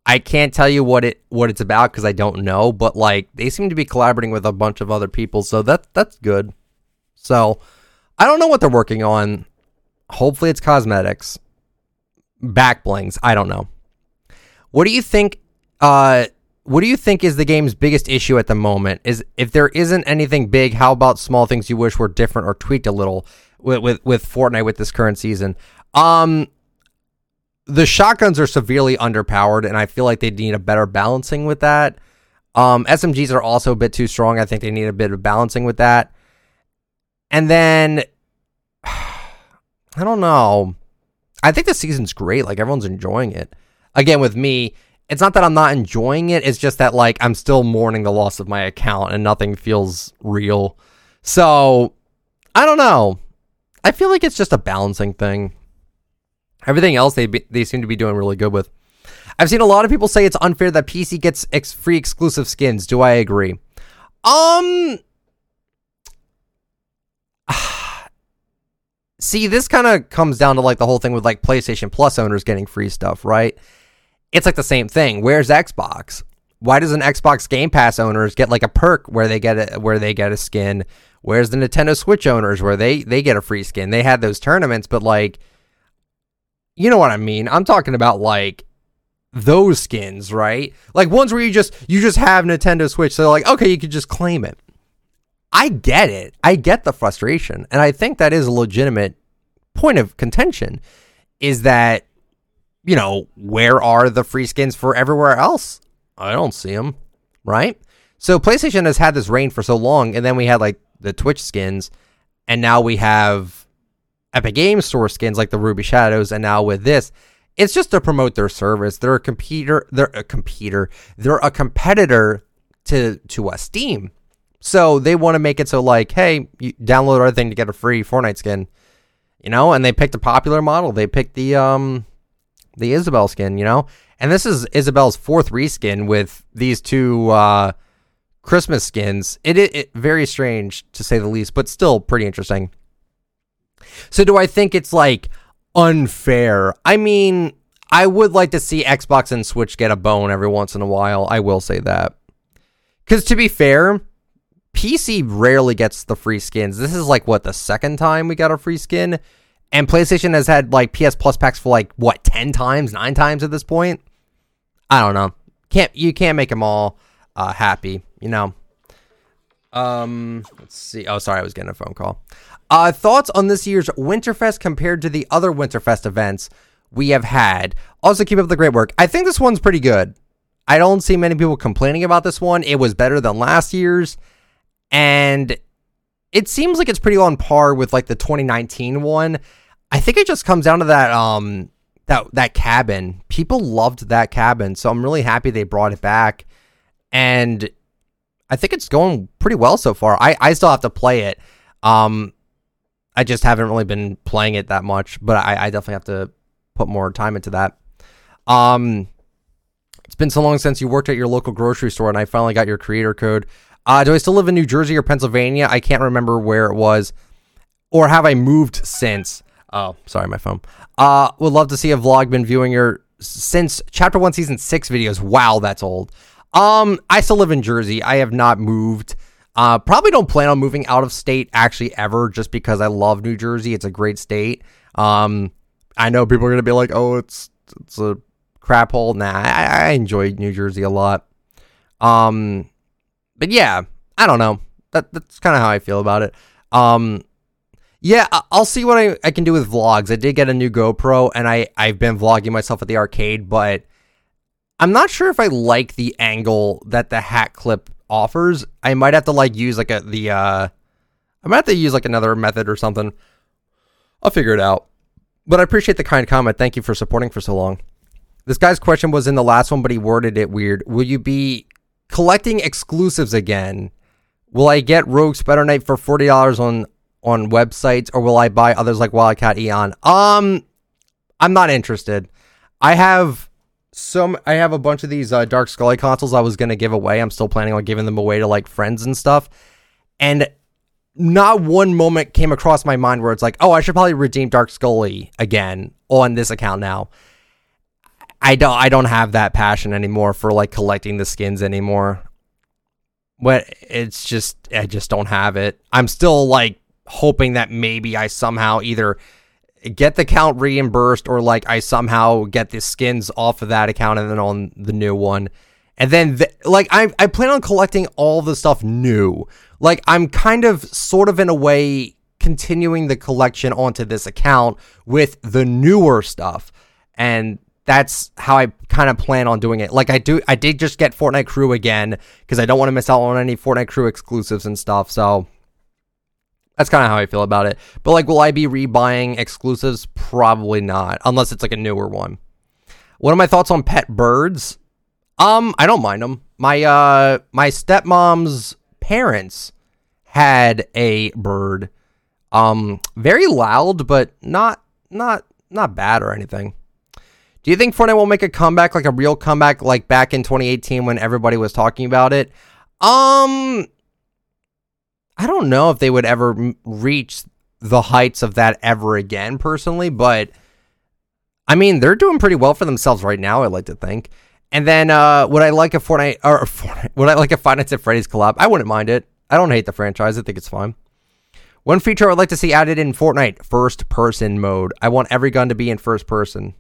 I can't tell you what it what it's about because I don't know, but like they seem to be collaborating with a bunch of other people, so that that's good. So I don't know what they're working on. Hopefully it's cosmetics. Back blings. I don't know. What do you think uh what do you think is the game's biggest issue at the moment? Is if there isn't anything big, how about small things you wish were different or tweaked a little with with, with Fortnite with this current season? Um, the shotguns are severely underpowered, and I feel like they need a better balancing with that. Um, SMGs are also a bit too strong. I think they need a bit of balancing with that. And then I don't know. I think the season's great. Like everyone's enjoying it. Again, with me, it's not that I'm not enjoying it. It's just that like I'm still mourning the loss of my account and nothing feels real. So I don't know. I feel like it's just a balancing thing. Everything else they be, they seem to be doing really good with. I've seen a lot of people say it's unfair that PC gets ex- free exclusive skins. Do I agree? Um See, this kind of comes down to like the whole thing with like PlayStation Plus owners getting free stuff, right? it's like the same thing. Where's Xbox? Why does an Xbox Game Pass owners get like a perk where they get a, where they get a skin? Where's the Nintendo Switch owners where they they get a free skin? They had those tournaments, but like you know what I mean? I'm talking about like those skins, right? Like ones where you just you just have Nintendo Switch, so like okay, you could just claim it. I get it. I get the frustration, and I think that is a legitimate point of contention. Is that you know, where are the free skins for everywhere else? I don't see them, right? So PlayStation has had this reign for so long, and then we had like the Twitch skins, and now we have Epic Games Store skins like the Ruby Shadows, and now with this, it's just to promote their service. They're a computer, they're a computer, they're a competitor to to uh, Steam. So they want to make it so like, hey, you download our thing to get a free Fortnite skin, you know. And they picked a popular model. They picked the um the Isabelle skin, you know? And this is Isabelle's fourth reskin with these two uh, Christmas skins. It, it, it very strange to say the least, but still pretty interesting. So do I think it's like unfair? I mean, I would like to see Xbox and Switch get a bone every once in a while. I will say that. Cuz to be fair, PC rarely gets the free skins. This is like what the second time we got a free skin and PlayStation has had like PS Plus packs for like what ten times, nine times at this point. I don't know. Can't you can't make them all uh, happy, you know? Um, let's see. Oh, sorry, I was getting a phone call. Uh, thoughts on this year's Winterfest compared to the other Winterfest events we have had. Also, keep up the great work. I think this one's pretty good. I don't see many people complaining about this one. It was better than last year's, and it seems like it's pretty on par with like the 2019 one. I think it just comes down to that um that that cabin. People loved that cabin, so I'm really happy they brought it back. And I think it's going pretty well so far. I, I still have to play it. Um, I just haven't really been playing it that much, but I, I definitely have to put more time into that. Um, it's been so long since you worked at your local grocery store, and I finally got your creator code. Uh, do I still live in New Jersey or Pennsylvania? I can't remember where it was, or have I moved since? Oh, sorry, my phone. Uh, would love to see a vlog. Been viewing your since chapter one, season six videos. Wow, that's old. Um, I still live in Jersey. I have not moved. Uh, probably don't plan on moving out of state actually ever, just because I love New Jersey. It's a great state. Um, I know people are gonna be like, "Oh, it's it's a crap hole." Nah, I, I enjoy New Jersey a lot. Um, but yeah, I don't know. That that's kind of how I feel about it. Um, yeah, I'll see what I, I can do with vlogs. I did get a new GoPro, and I I've been vlogging myself at the arcade, but I'm not sure if I like the angle that the hat clip offers. I might have to like use like a the uh I might have to use like another method or something. I'll figure it out. But I appreciate the kind comment. Thank you for supporting for so long. This guy's question was in the last one, but he worded it weird. Will you be collecting exclusives again? Will I get Rogue Spider Knight for forty dollars on on websites, or will I buy others like Wildcat Eon? Um, I'm not interested. I have some I have a bunch of these uh, Dark Skully consoles I was gonna give away. I'm still planning on giving them away to like friends and stuff. And not one moment came across my mind where it's like, oh, I should probably redeem Dark Skully again on this account now. I don't I don't have that passion anymore for like collecting the skins anymore. But it's just I just don't have it. I'm still like hoping that maybe I somehow either get the account reimbursed or like I somehow get the skins off of that account and then on the new one. And then the, like I I plan on collecting all the stuff new. Like I'm kind of sort of in a way continuing the collection onto this account with the newer stuff. And that's how I kind of plan on doing it. Like I do I did just get Fortnite Crew again because I don't want to miss out on any Fortnite Crew exclusives and stuff. So that's kind of how I feel about it. But like, will I be rebuying exclusives? Probably not, unless it's like a newer one. What are my thoughts on pet birds? Um, I don't mind them. My uh, my stepmom's parents had a bird. Um, very loud, but not not not bad or anything. Do you think Fortnite will make a comeback, like a real comeback, like back in 2018 when everybody was talking about it? Um, I don't know if they would ever reach the heights of that ever again, personally, but I mean, they're doing pretty well for themselves right now, I like to think. And then, uh, would I like a Fortnite, or Fortnite, would I like a Five at Freddy's collab? I wouldn't mind it. I don't hate the franchise. I think it's fine. One feature I would like to see added in Fortnite: first person mode. I want every gun to be in first person,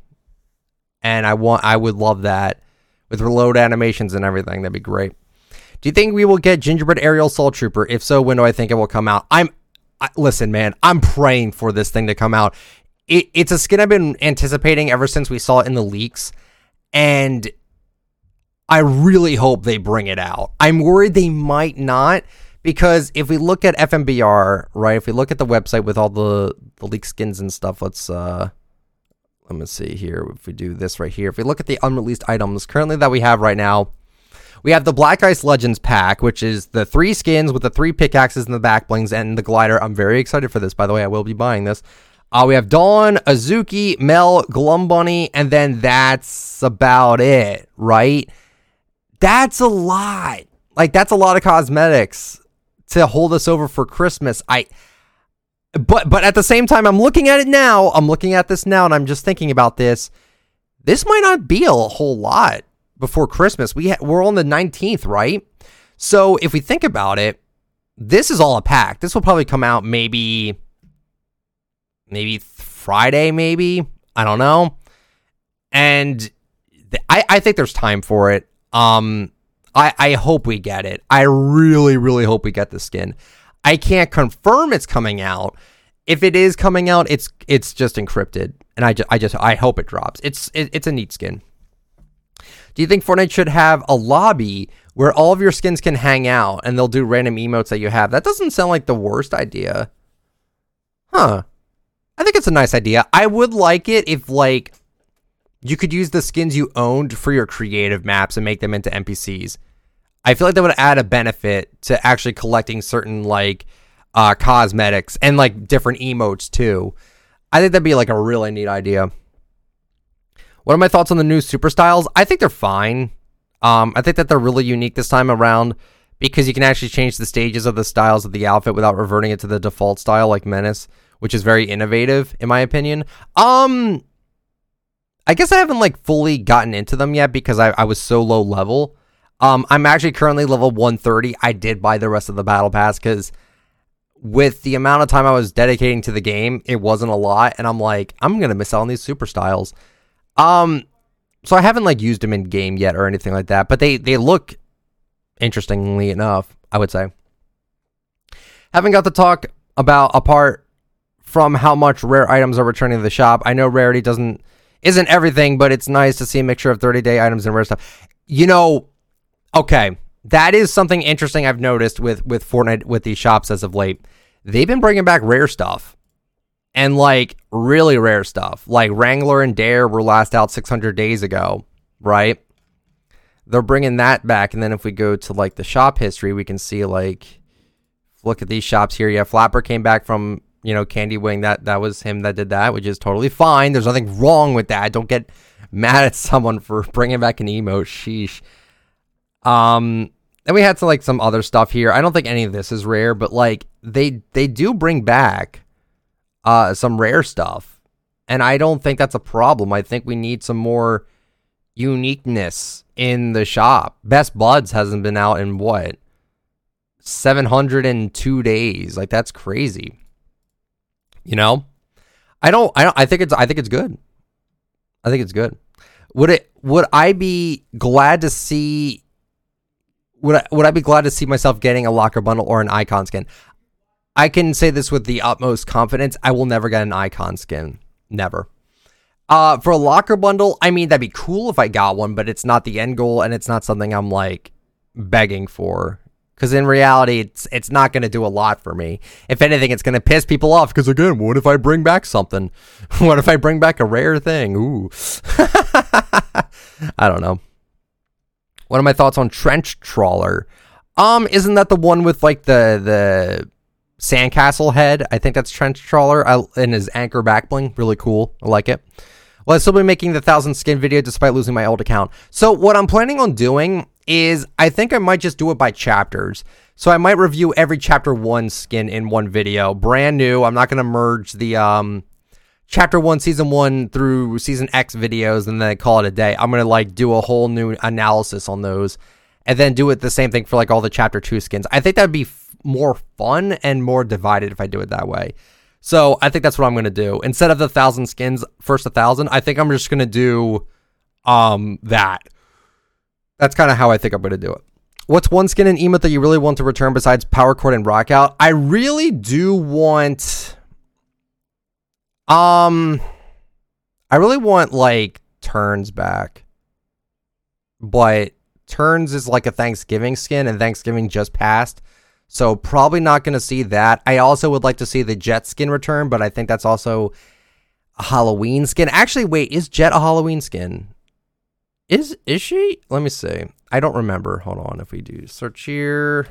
and I want I would love that with reload animations and everything. That'd be great. Do you think we will get Gingerbread Aerial Soul Trooper? If so, when do I think it will come out? I'm I, listen, man. I'm praying for this thing to come out. It, it's a skin I've been anticipating ever since we saw it in the leaks, and I really hope they bring it out. I'm worried they might not because if we look at FNBR, right? If we look at the website with all the the leak skins and stuff, let's uh let me see here. If we do this right here, if we look at the unreleased items currently that we have right now, we have the Black Ice Legends pack, which is the three skins with the three pickaxes and the back blings and the glider. I'm very excited for this, by the way. I will be buying this. Uh, we have Dawn, Azuki, Mel, Glum Bunny, and then that's about it, right? That's a lot. Like that's a lot of cosmetics to hold us over for Christmas. I but but at the same time I'm looking at it now. I'm looking at this now and I'm just thinking about this. This might not be a whole lot before Christmas. We ha- we're on the 19th, right? So if we think about it, this is all a pack. This will probably come out maybe maybe Friday, maybe. I don't know. And th- I, I think there's time for it. Um I, I hope we get it. I really, really hope we get the skin. I can't confirm it's coming out. If it is coming out, it's it's just encrypted, and I just I just I hope it drops. It's it, it's a neat skin. Do you think Fortnite should have a lobby where all of your skins can hang out and they'll do random emotes that you have? That doesn't sound like the worst idea. Huh. I think it's a nice idea. I would like it if like you could use the skins you owned for your creative maps and make them into NPCs. I feel like that would add a benefit to actually collecting certain like uh, cosmetics and like different emotes too. I think that'd be like a really neat idea. What are my thoughts on the new super styles? I think they're fine. Um, I think that they're really unique this time around because you can actually change the stages of the styles of the outfit without reverting it to the default style like Menace, which is very innovative in my opinion. Um, I guess I haven't like fully gotten into them yet because I, I was so low level. Um, I'm actually currently level 130. I did buy the rest of the battle pass because with the amount of time I was dedicating to the game, it wasn't a lot, and I'm like, I'm gonna miss out on these super styles. Um, so I haven't like used them in game yet or anything like that, but they they look interestingly enough, I would say. Haven't got to talk about apart from how much rare items are returning to the shop. I know rarity doesn't isn't everything, but it's nice to see a mixture of 30 day items and rare stuff. You know, okay, that is something interesting I've noticed with with Fortnite with these shops as of late. They've been bringing back rare stuff. And like really rare stuff. Like Wrangler and Dare were last out 600 days ago, right? They're bringing that back and then if we go to like the shop history, we can see like look at these shops here. Yeah, Flapper came back from, you know, Candywing. That that was him that did that, which is totally fine. There's nothing wrong with that. Don't get mad at someone for bringing back an emo. Sheesh. Um, then we had some like some other stuff here. I don't think any of this is rare, but like they they do bring back uh some rare stuff. And I don't think that's a problem. I think we need some more uniqueness in the shop. Best Buds hasn't been out in what? 702 days. Like that's crazy. You know? I don't I don't I think it's I think it's good. I think it's good. Would it would I be glad to see would I, would I be glad to see myself getting a locker bundle or an icon skin? I can say this with the utmost confidence. I will never get an icon skin. Never. Uh, for a locker bundle, I mean, that'd be cool if I got one, but it's not the end goal and it's not something I'm like begging for. Because in reality, it's it's not going to do a lot for me. If anything, it's going to piss people off. Because again, what if I bring back something? what if I bring back a rare thing? Ooh, I don't know. What are my thoughts on Trench Trawler? Um, isn't that the one with like the the sandcastle head? I think that's Trench Trawler I, and his anchor back bling. Really cool. I like it. Well, I'll still be making the thousand skin video despite losing my old account. So what I'm planning on doing is I think I might just do it by chapters. So I might review every chapter one skin in one video, brand new. I'm not gonna merge the um chapter one, season one through season X videos and then call it a day. I'm gonna like do a whole new analysis on those and then do it the same thing for like all the chapter two skins. I think that'd be f- more fun and more divided if I do it that way. So I think that's what I'm gonna do. Instead of the thousand skins, first a thousand, I think I'm just gonna do um that. That's kind of how I think I'm gonna do it. What's one skin and emote that you really want to return besides Power Chord and Rock Out? I really do want um, I really want like turns back, but turns is like a Thanksgiving skin, and Thanksgiving just passed, so probably not going to see that. I also would like to see the Jet skin return, but I think that's also a Halloween skin. Actually, wait, is Jet a Halloween skin? Is is she? Let me see. I don't remember. Hold on. If we do search here.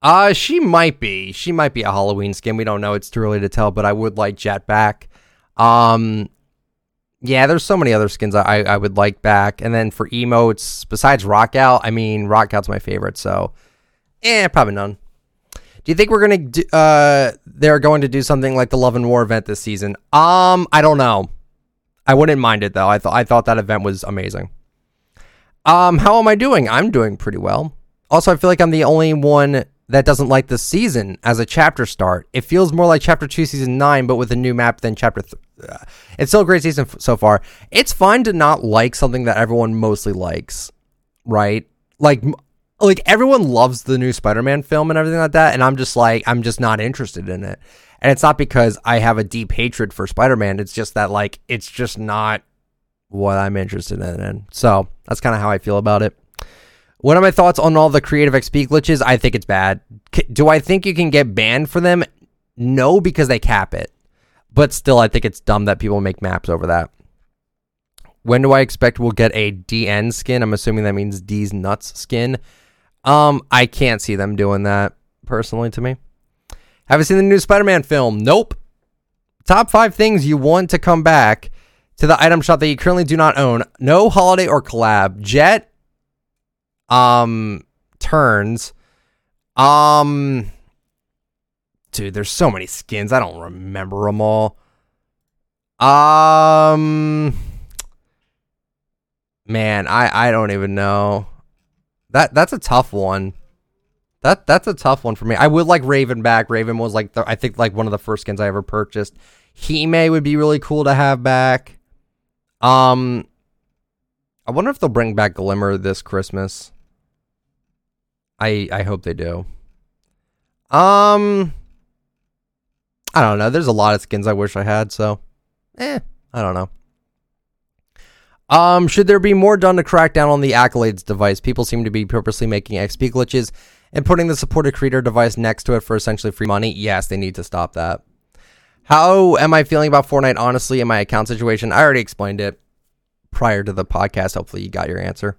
Uh, she might be. She might be a Halloween skin. We don't know. It's too early to tell, but I would like Jet back. Um, yeah, there's so many other skins I, I would like back. And then for emotes, besides Rockout, I mean, Rockout's my favorite, so eh, probably none. Do you think we're gonna uh they're going to do something like the Love and War event this season? Um, I don't know. I wouldn't mind it though. I thought I thought that event was amazing. Um, how am I doing? I'm doing pretty well. Also, I feel like I'm the only one that doesn't like the season as a chapter start. It feels more like chapter 2 season 9 but with a new map than chapter th- uh, It's still a great season f- so far. It's fine to not like something that everyone mostly likes, right? Like like everyone loves the new Spider-Man film and everything like that and I'm just like I'm just not interested in it. And it's not because I have a deep hatred for Spider-Man. It's just that like it's just not what I'm interested in. And so, that's kind of how I feel about it. What are my thoughts on all the creative XP glitches? I think it's bad. do I think you can get banned for them? No, because they cap it. But still, I think it's dumb that people make maps over that. when do I expect we'll get a DN skin? I'm assuming that means D's nuts skin. Um, I can't see them doing that personally to me. Have you seen the new Spider-Man film? Nope. Top five things you want to come back to the item shop that you currently do not own. No holiday or collab. Jet. Um, turns. Um, dude, there's so many skins. I don't remember them all. Um, man, I I don't even know. That that's a tough one. That that's a tough one for me. I would like Raven back. Raven was like the, I think like one of the first skins I ever purchased. Hime would be really cool to have back. Um, I wonder if they'll bring back Glimmer this Christmas. I I hope they do. Um, I don't know. There's a lot of skins I wish I had. So, eh, I don't know. Um, should there be more done to crack down on the accolades device? People seem to be purposely making XP glitches and putting the supported creator device next to it for essentially free money. Yes, they need to stop that. How am I feeling about Fortnite honestly in my account situation? I already explained it prior to the podcast. Hopefully you got your answer.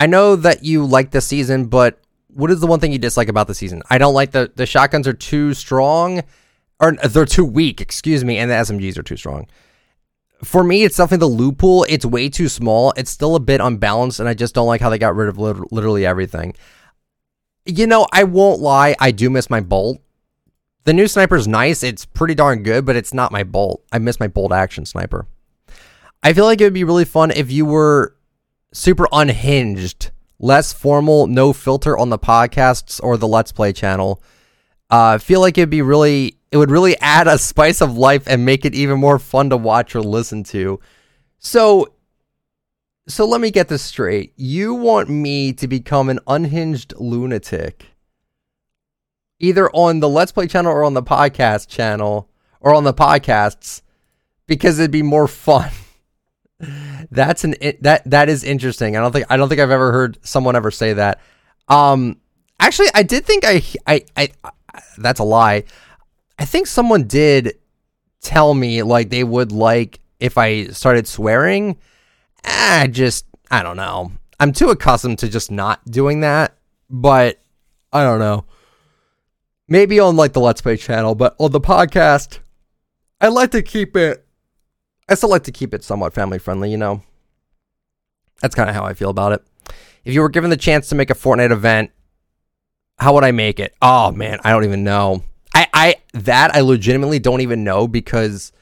I know that you like the season, but what is the one thing you dislike about the season? I don't like the the shotguns are too strong or uh, they're too weak, excuse me, and the SMGs are too strong. For me, it's definitely the loot pool. It's way too small. It's still a bit unbalanced, and I just don't like how they got rid of literally everything. You know, I won't lie, I do miss my bolt. The new sniper's nice. It's pretty darn good, but it's not my bolt. I miss my bolt action sniper. I feel like it would be really fun if you were super unhinged, less formal, no filter on the podcasts or the Let's Play channel. Uh, I feel like it'd be really, it would really add a spice of life and make it even more fun to watch or listen to. So, so let me get this straight. You want me to become an unhinged lunatic, either on the Let's Play channel or on the podcast channel or on the podcasts, because it'd be more fun. That's an that that is interesting. I don't think I don't think I've ever heard someone ever say that. Um, actually, I did think I I I, I that's a lie. I think someone did tell me like they would like if I started swearing. I just I don't know. I'm too accustomed to just not doing that, but I don't know. Maybe on like the Let's Play channel, but on the podcast, I like to keep it I still like to keep it somewhat family friendly, you know. That's kind of how I feel about it. If you were given the chance to make a Fortnite event, how would I make it? Oh man, I don't even know. I I that I legitimately don't even know because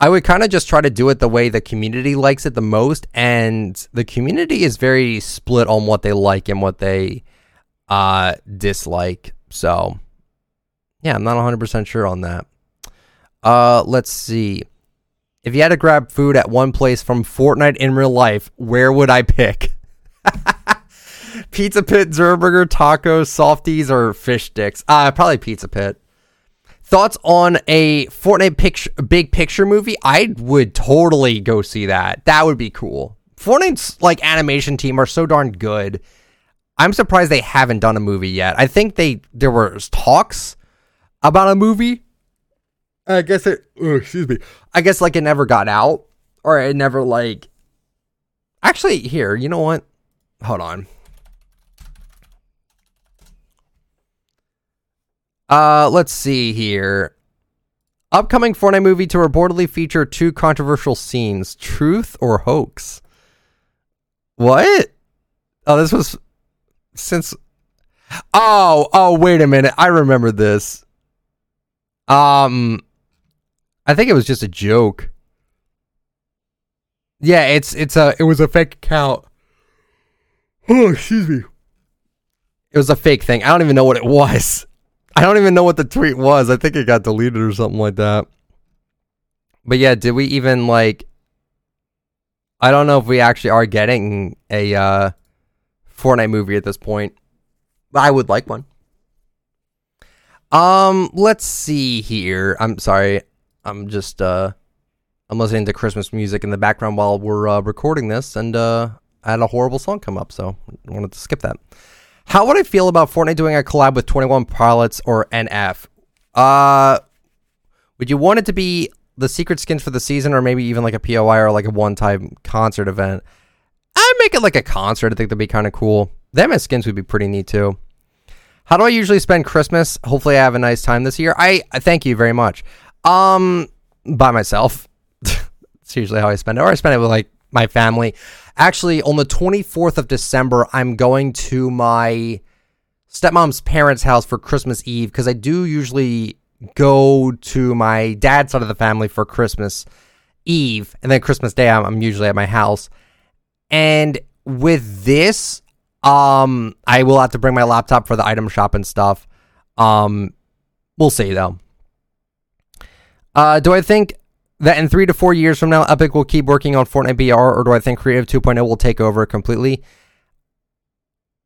I would kind of just try to do it the way the community likes it the most and the community is very split on what they like and what they uh dislike. So, yeah, I'm not 100% sure on that. Uh let's see. If you had to grab food at one place from Fortnite in real life, where would I pick? Pizza Pit, Zerburger, tacos, softies, or fish sticks? Uh, probably Pizza Pit. Thoughts on a Fortnite picture, big picture movie? I would totally go see that. That would be cool. Fortnite's like animation team are so darn good. I'm surprised they haven't done a movie yet. I think they there were talks about a movie, I guess it. Oh, excuse me. I guess like it never got out, or it never like. Actually, here, you know what? Hold on. Uh, let's see here. Upcoming Fortnite movie to reportedly feature two controversial scenes: truth or hoax. What? Oh, this was since. Oh, oh, wait a minute. I remember this. Um, I think it was just a joke. Yeah, it's it's a it was a fake account. Oh, excuse me. It was a fake thing. I don't even know what it was. I don't even know what the tweet was. I think it got deleted or something like that. But yeah, did we even like I don't know if we actually are getting a uh Fortnite movie at this point. But I would like one. Um, let's see here. I'm sorry. I'm just uh, I'm listening to Christmas music in the background while we're uh, recording this, and uh, I had a horrible song come up, so I wanted to skip that. How would I feel about Fortnite doing a collab with 21 Pilots or NF? Uh, would you want it to be the secret skins for the season, or maybe even like a POI or like a one-time concert event. I'd make it like a concert. I think that'd be kind of cool. Them as skins would be pretty neat too. How do I usually spend Christmas? Hopefully, I have a nice time this year. I, I thank you very much. Um, by myself. it's usually how I spend it, or I spend it with like my family. Actually, on the 24th of December, I'm going to my stepmom's parents' house for Christmas Eve because I do usually go to my dad's side of the family for Christmas Eve, and then Christmas Day, I'm, I'm usually at my house. And with this, um, I will have to bring my laptop for the item shop and stuff. Um, we'll see though. Uh, do I think that in three to four years from now, Epic will keep working on Fortnite BR, or do I think Creative 2.0 will take over completely?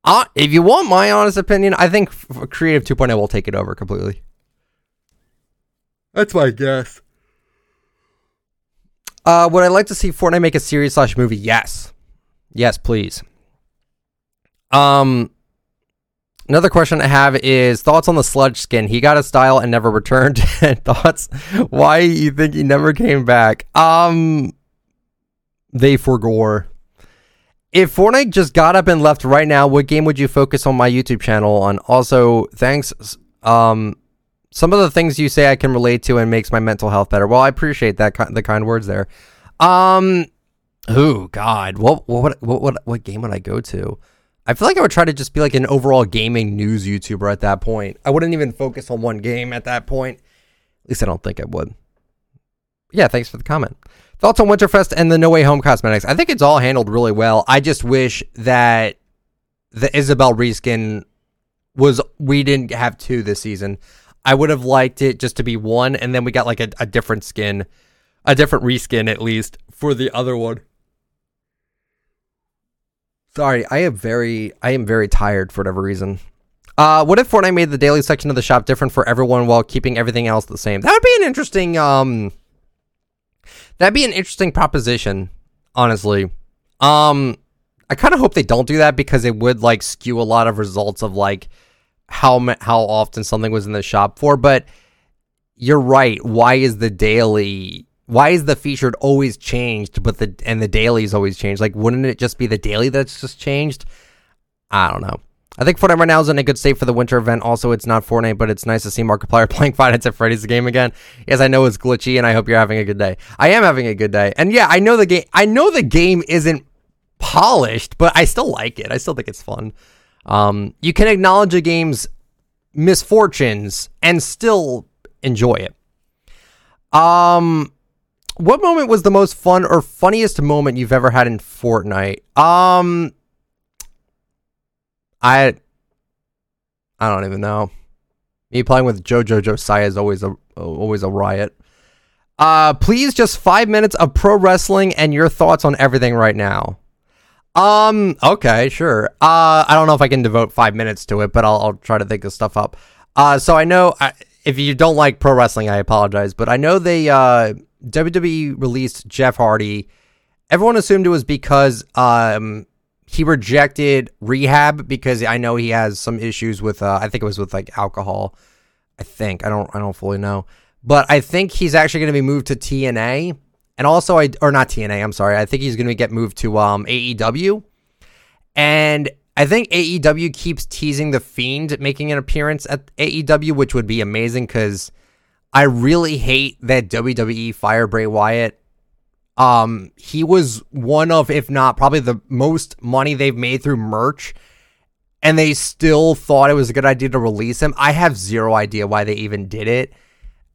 Uh, if you want my honest opinion, I think Creative 2.0 will take it over completely. That's my guess. Uh, would I like to see Fortnite make a series slash movie? Yes. Yes, please. Um, another question I have is thoughts on the sludge skin. He got a style and never returned. thoughts? Why you think he never came back? Um, they forgore. If Fortnite just got up and left right now, what game would you focus on my YouTube channel on? Also, thanks. Um, some of the things you say I can relate to and makes my mental health better. Well, I appreciate that the kind words there. Um, oh God, what what what what what game would I go to? I feel like I would try to just be like an overall gaming news YouTuber at that point. I wouldn't even focus on one game at that point. At least I don't think I would. Yeah, thanks for the comment. Thoughts on Winterfest and the No Way Home cosmetics? I think it's all handled really well. I just wish that the Isabelle reskin was we didn't have two this season. I would have liked it just to be one, and then we got like a, a different skin, a different reskin at least for the other one. Sorry, I am very I am very tired for whatever reason. Uh, what if Fortnite made the daily section of the shop different for everyone while keeping everything else the same? That would be an interesting um that'd be an interesting proposition, honestly. Um I kind of hope they don't do that because it would like skew a lot of results of like how how often something was in the shop for, but you're right. Why is the daily why is the featured always changed, but the and the daily's always changed? Like, wouldn't it just be the daily that's just changed? I don't know. I think Fortnite right now is in a good state for the winter event. Also, it's not Fortnite, but it's nice to see Markiplier playing Five Nights at Freddy's game again. Yes, I know it's glitchy, and I hope you're having a good day. I am having a good day, and yeah, I know the game. I know the game isn't polished, but I still like it. I still think it's fun. Um, you can acknowledge a game's misfortunes and still enjoy it. Um, what moment was the most fun or funniest moment you've ever had in Fortnite? Um I I don't even know. Me playing with JoJo Josiah is always a always a riot. Uh please just 5 minutes of pro wrestling and your thoughts on everything right now. Um okay, sure. Uh I don't know if I can devote 5 minutes to it, but I'll, I'll try to think of stuff up. Uh so I know I, if you don't like pro wrestling, I apologize, but I know they uh WWE released Jeff Hardy. Everyone assumed it was because um, he rejected rehab because I know he has some issues with. Uh, I think it was with like alcohol. I think I don't. I don't fully know, but I think he's actually going to be moved to TNA, and also I or not TNA. I'm sorry. I think he's going to get moved to um, AEW, and I think AEW keeps teasing the Fiend making an appearance at AEW, which would be amazing because I really hate that WWE fired Bray Wyatt. Um, he was one of, if not probably the most money they've made through merch, and they still thought it was a good idea to release him. I have zero idea why they even did it.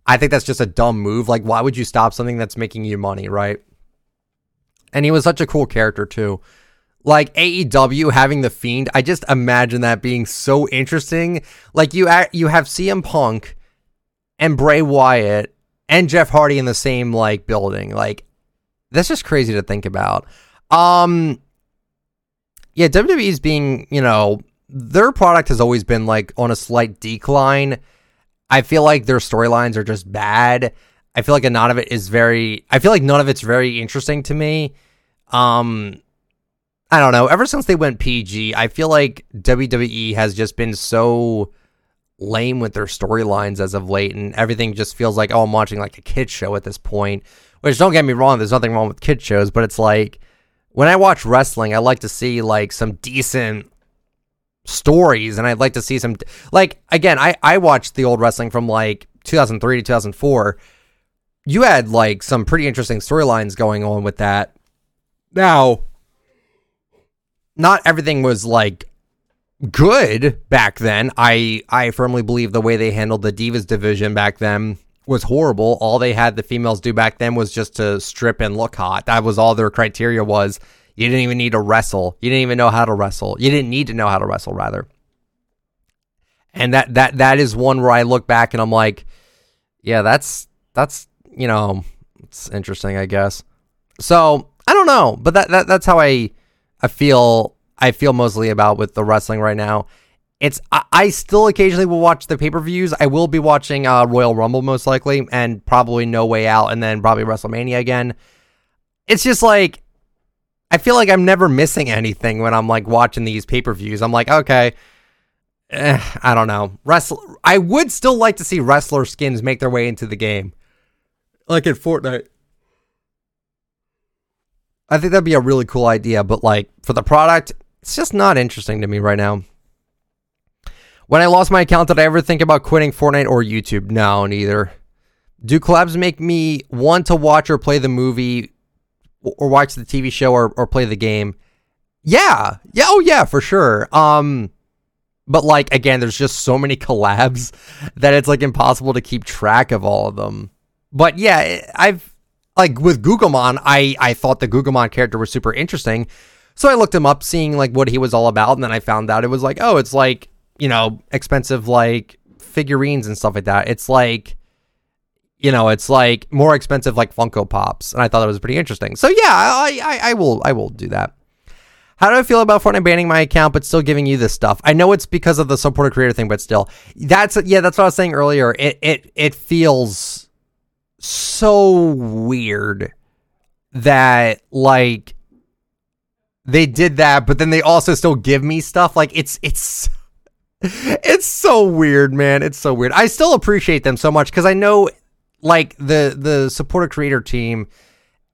I think that's just a dumb move. Like, why would you stop something that's making you money, right? And he was such a cool character too. Like AEW having the Fiend, I just imagine that being so interesting. Like you, you have CM Punk and Bray Wyatt and Jeff Hardy in the same like building. Like that's just crazy to think about. Um yeah, WWE's being, you know, their product has always been like on a slight decline. I feel like their storylines are just bad. I feel like none of it is very I feel like none of it's very interesting to me. Um I don't know. Ever since they went PG, I feel like WWE has just been so lame with their storylines as of late, and everything just feels like oh, I'm watching like a kid show at this point. Which don't get me wrong, there's nothing wrong with kid shows, but it's like when I watch wrestling, I like to see like some decent stories, and I'd like to see some like again, I I watched the old wrestling from like 2003 to 2004. You had like some pretty interesting storylines going on with that. Now, not everything was like good back then. I I firmly believe the way they handled the Divas division back then was horrible. All they had the females do back then was just to strip and look hot. That was all their criteria was. You didn't even need to wrestle. You didn't even know how to wrestle. You didn't need to know how to wrestle rather. And that that that is one where I look back and I'm like, yeah, that's that's you know, it's interesting, I guess. So I don't know, but that, that that's how I I feel I feel mostly about with the wrestling right now. It's I, I still occasionally will watch the pay per views. I will be watching uh, Royal Rumble most likely, and probably No Way Out, and then probably WrestleMania again. It's just like I feel like I'm never missing anything when I'm like watching these pay per views. I'm like, okay, eh, I don't know. Wrestle. I would still like to see wrestler skins make their way into the game, like in Fortnite. I think that'd be a really cool idea, but like for the product, it's just not interesting to me right now. When I lost my account, did I ever think about quitting Fortnite or YouTube? No, neither. Do collabs make me want to watch or play the movie or watch the TV show or, or play the game? Yeah. Yeah, oh yeah, for sure. Um but like again, there's just so many collabs that it's like impossible to keep track of all of them. But yeah, I've like with Guggimon, I I thought the Guggimon character was super interesting. So I looked him up, seeing like what he was all about, and then I found out it was like, oh, it's like you know expensive like figurines and stuff like that. It's like you know, it's like more expensive like Funko Pops, and I thought that was pretty interesting. So yeah, I I, I will I will do that. How do I feel about Fortnite banning my account but still giving you this stuff? I know it's because of the supporter creator thing, but still, that's yeah, that's what I was saying earlier. It it it feels so weird that like they did that, but then they also still give me stuff. Like it's it's it's so weird, man. It's so weird. I still appreciate them so much because I know like the the supporter creator team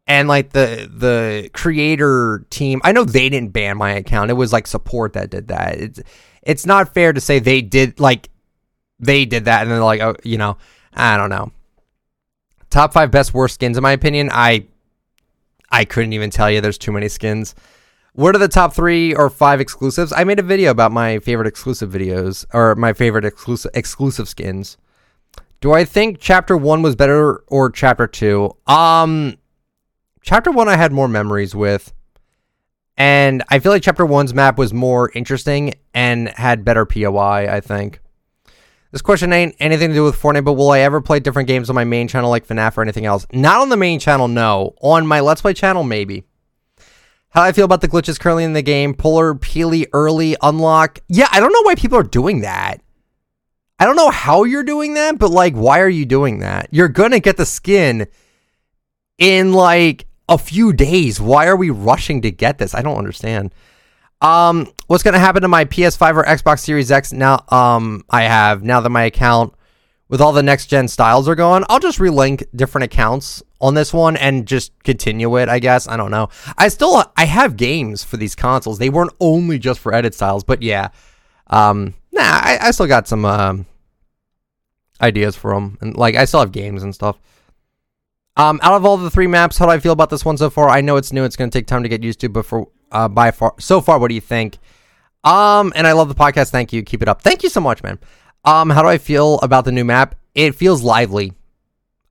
and like the the creator team. I know they didn't ban my account. It was like support that did that. It's it's not fair to say they did like they did that and then like oh you know I don't know. Top five best worst skins in my opinion. I I couldn't even tell you. There's too many skins. What are the top three or five exclusives? I made a video about my favorite exclusive videos or my favorite exclusive exclusive skins. Do I think chapter one was better or chapter two? Um, chapter one I had more memories with, and I feel like chapter one's map was more interesting and had better POI. I think. This question ain't anything to do with Fortnite, but will I ever play different games on my main channel like FNAF or anything else? Not on the main channel, no. On my Let's Play channel, maybe. How I feel about the glitches currently in the game. Polar, Peely, early, unlock. Yeah, I don't know why people are doing that. I don't know how you're doing that, but like, why are you doing that? You're gonna get the skin in like a few days. Why are we rushing to get this? I don't understand. Um, what's gonna happen to my PS5 or Xbox Series X now? Um, I have now that my account with all the next gen styles are going. I'll just relink different accounts on this one and just continue it, I guess. I don't know. I still I have games for these consoles. They weren't only just for edit styles, but yeah. Um nah, I, I still got some um ideas for them. And like I still have games and stuff. Um out of all the three maps, how do I feel about this one so far? I know it's new, it's going to take time to get used to, but for uh by far so far what do you think? Um and I love the podcast. Thank you. Keep it up. Thank you so much, man. Um how do I feel about the new map? It feels lively.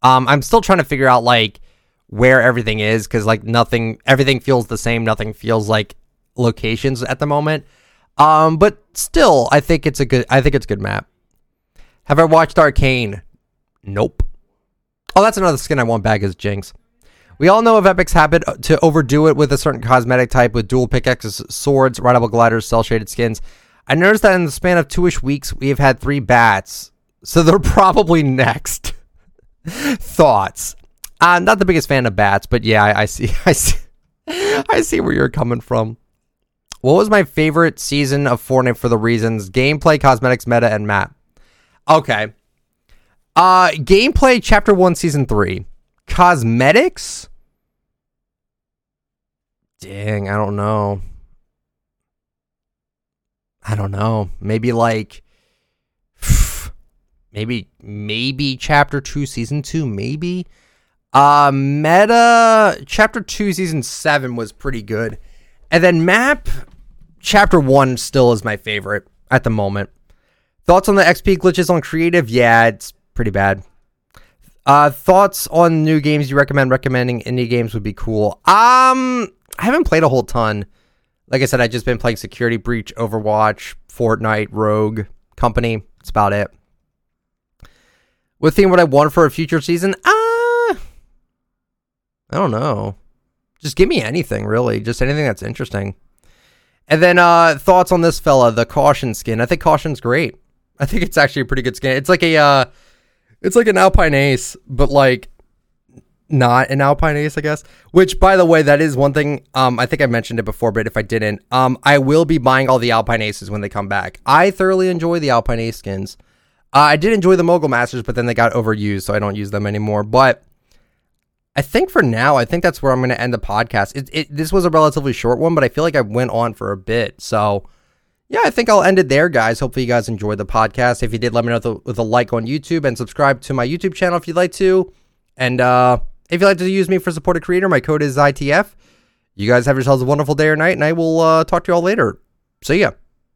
Um, I'm still trying to figure out like where everything is because like nothing, everything feels the same. Nothing feels like locations at the moment. Um, but still, I think it's a good. I think it's a good map. Have I watched Arcane? Nope. Oh, that's another skin I want back is Jinx. We all know of Epic's habit to overdo it with a certain cosmetic type with dual pickaxes, swords, rideable gliders, cell shaded skins. I noticed that in the span of two-ish weeks, we have had three bats, so they're probably next. Thoughts? I'm not the biggest fan of bats, but yeah, I, I see, I see, I see where you're coming from. What was my favorite season of Fortnite for the reasons gameplay, cosmetics, meta, and map? Okay. Uh gameplay chapter 1 season 3. Cosmetics? Dang, I don't know. I don't know. Maybe like maybe maybe chapter 2 season 2 maybe. Uh meta chapter 2 season 7 was pretty good. And then map chapter 1 still is my favorite at the moment. Thoughts on the XP glitches on creative? Yeah, it's pretty bad. Uh, thoughts on new games you recommend? Recommending indie games would be cool. Um, I haven't played a whole ton. Like I said, I've just been playing Security Breach, Overwatch, Fortnite, Rogue, Company. That's about it. What thing would I want for a future season? Ah, uh, I don't know. Just give me anything, really. Just anything that's interesting. And then uh thoughts on this fella, the caution skin. I think caution's great. I think it's actually a pretty good skin. It's like a uh it's like an Alpine Ace, but like not an Alpine Ace, I guess. Which by the way, that is one thing um I think I mentioned it before, but if I didn't, um I will be buying all the Alpine Aces when they come back. I thoroughly enjoy the Alpine Ace skins. Uh, I did enjoy the Mogul Masters, but then they got overused, so I don't use them anymore. But I think for now, I think that's where I'm going to end the podcast. It, it, this was a relatively short one, but I feel like I went on for a bit. So, yeah, I think I'll end it there, guys. Hopefully, you guys enjoyed the podcast. If you did, let me know with a, with a like on YouTube and subscribe to my YouTube channel if you'd like to. And uh, if you'd like to use me for support a creator, my code is ITF. You guys have yourselves a wonderful day or night, and I will uh, talk to you all later. See ya.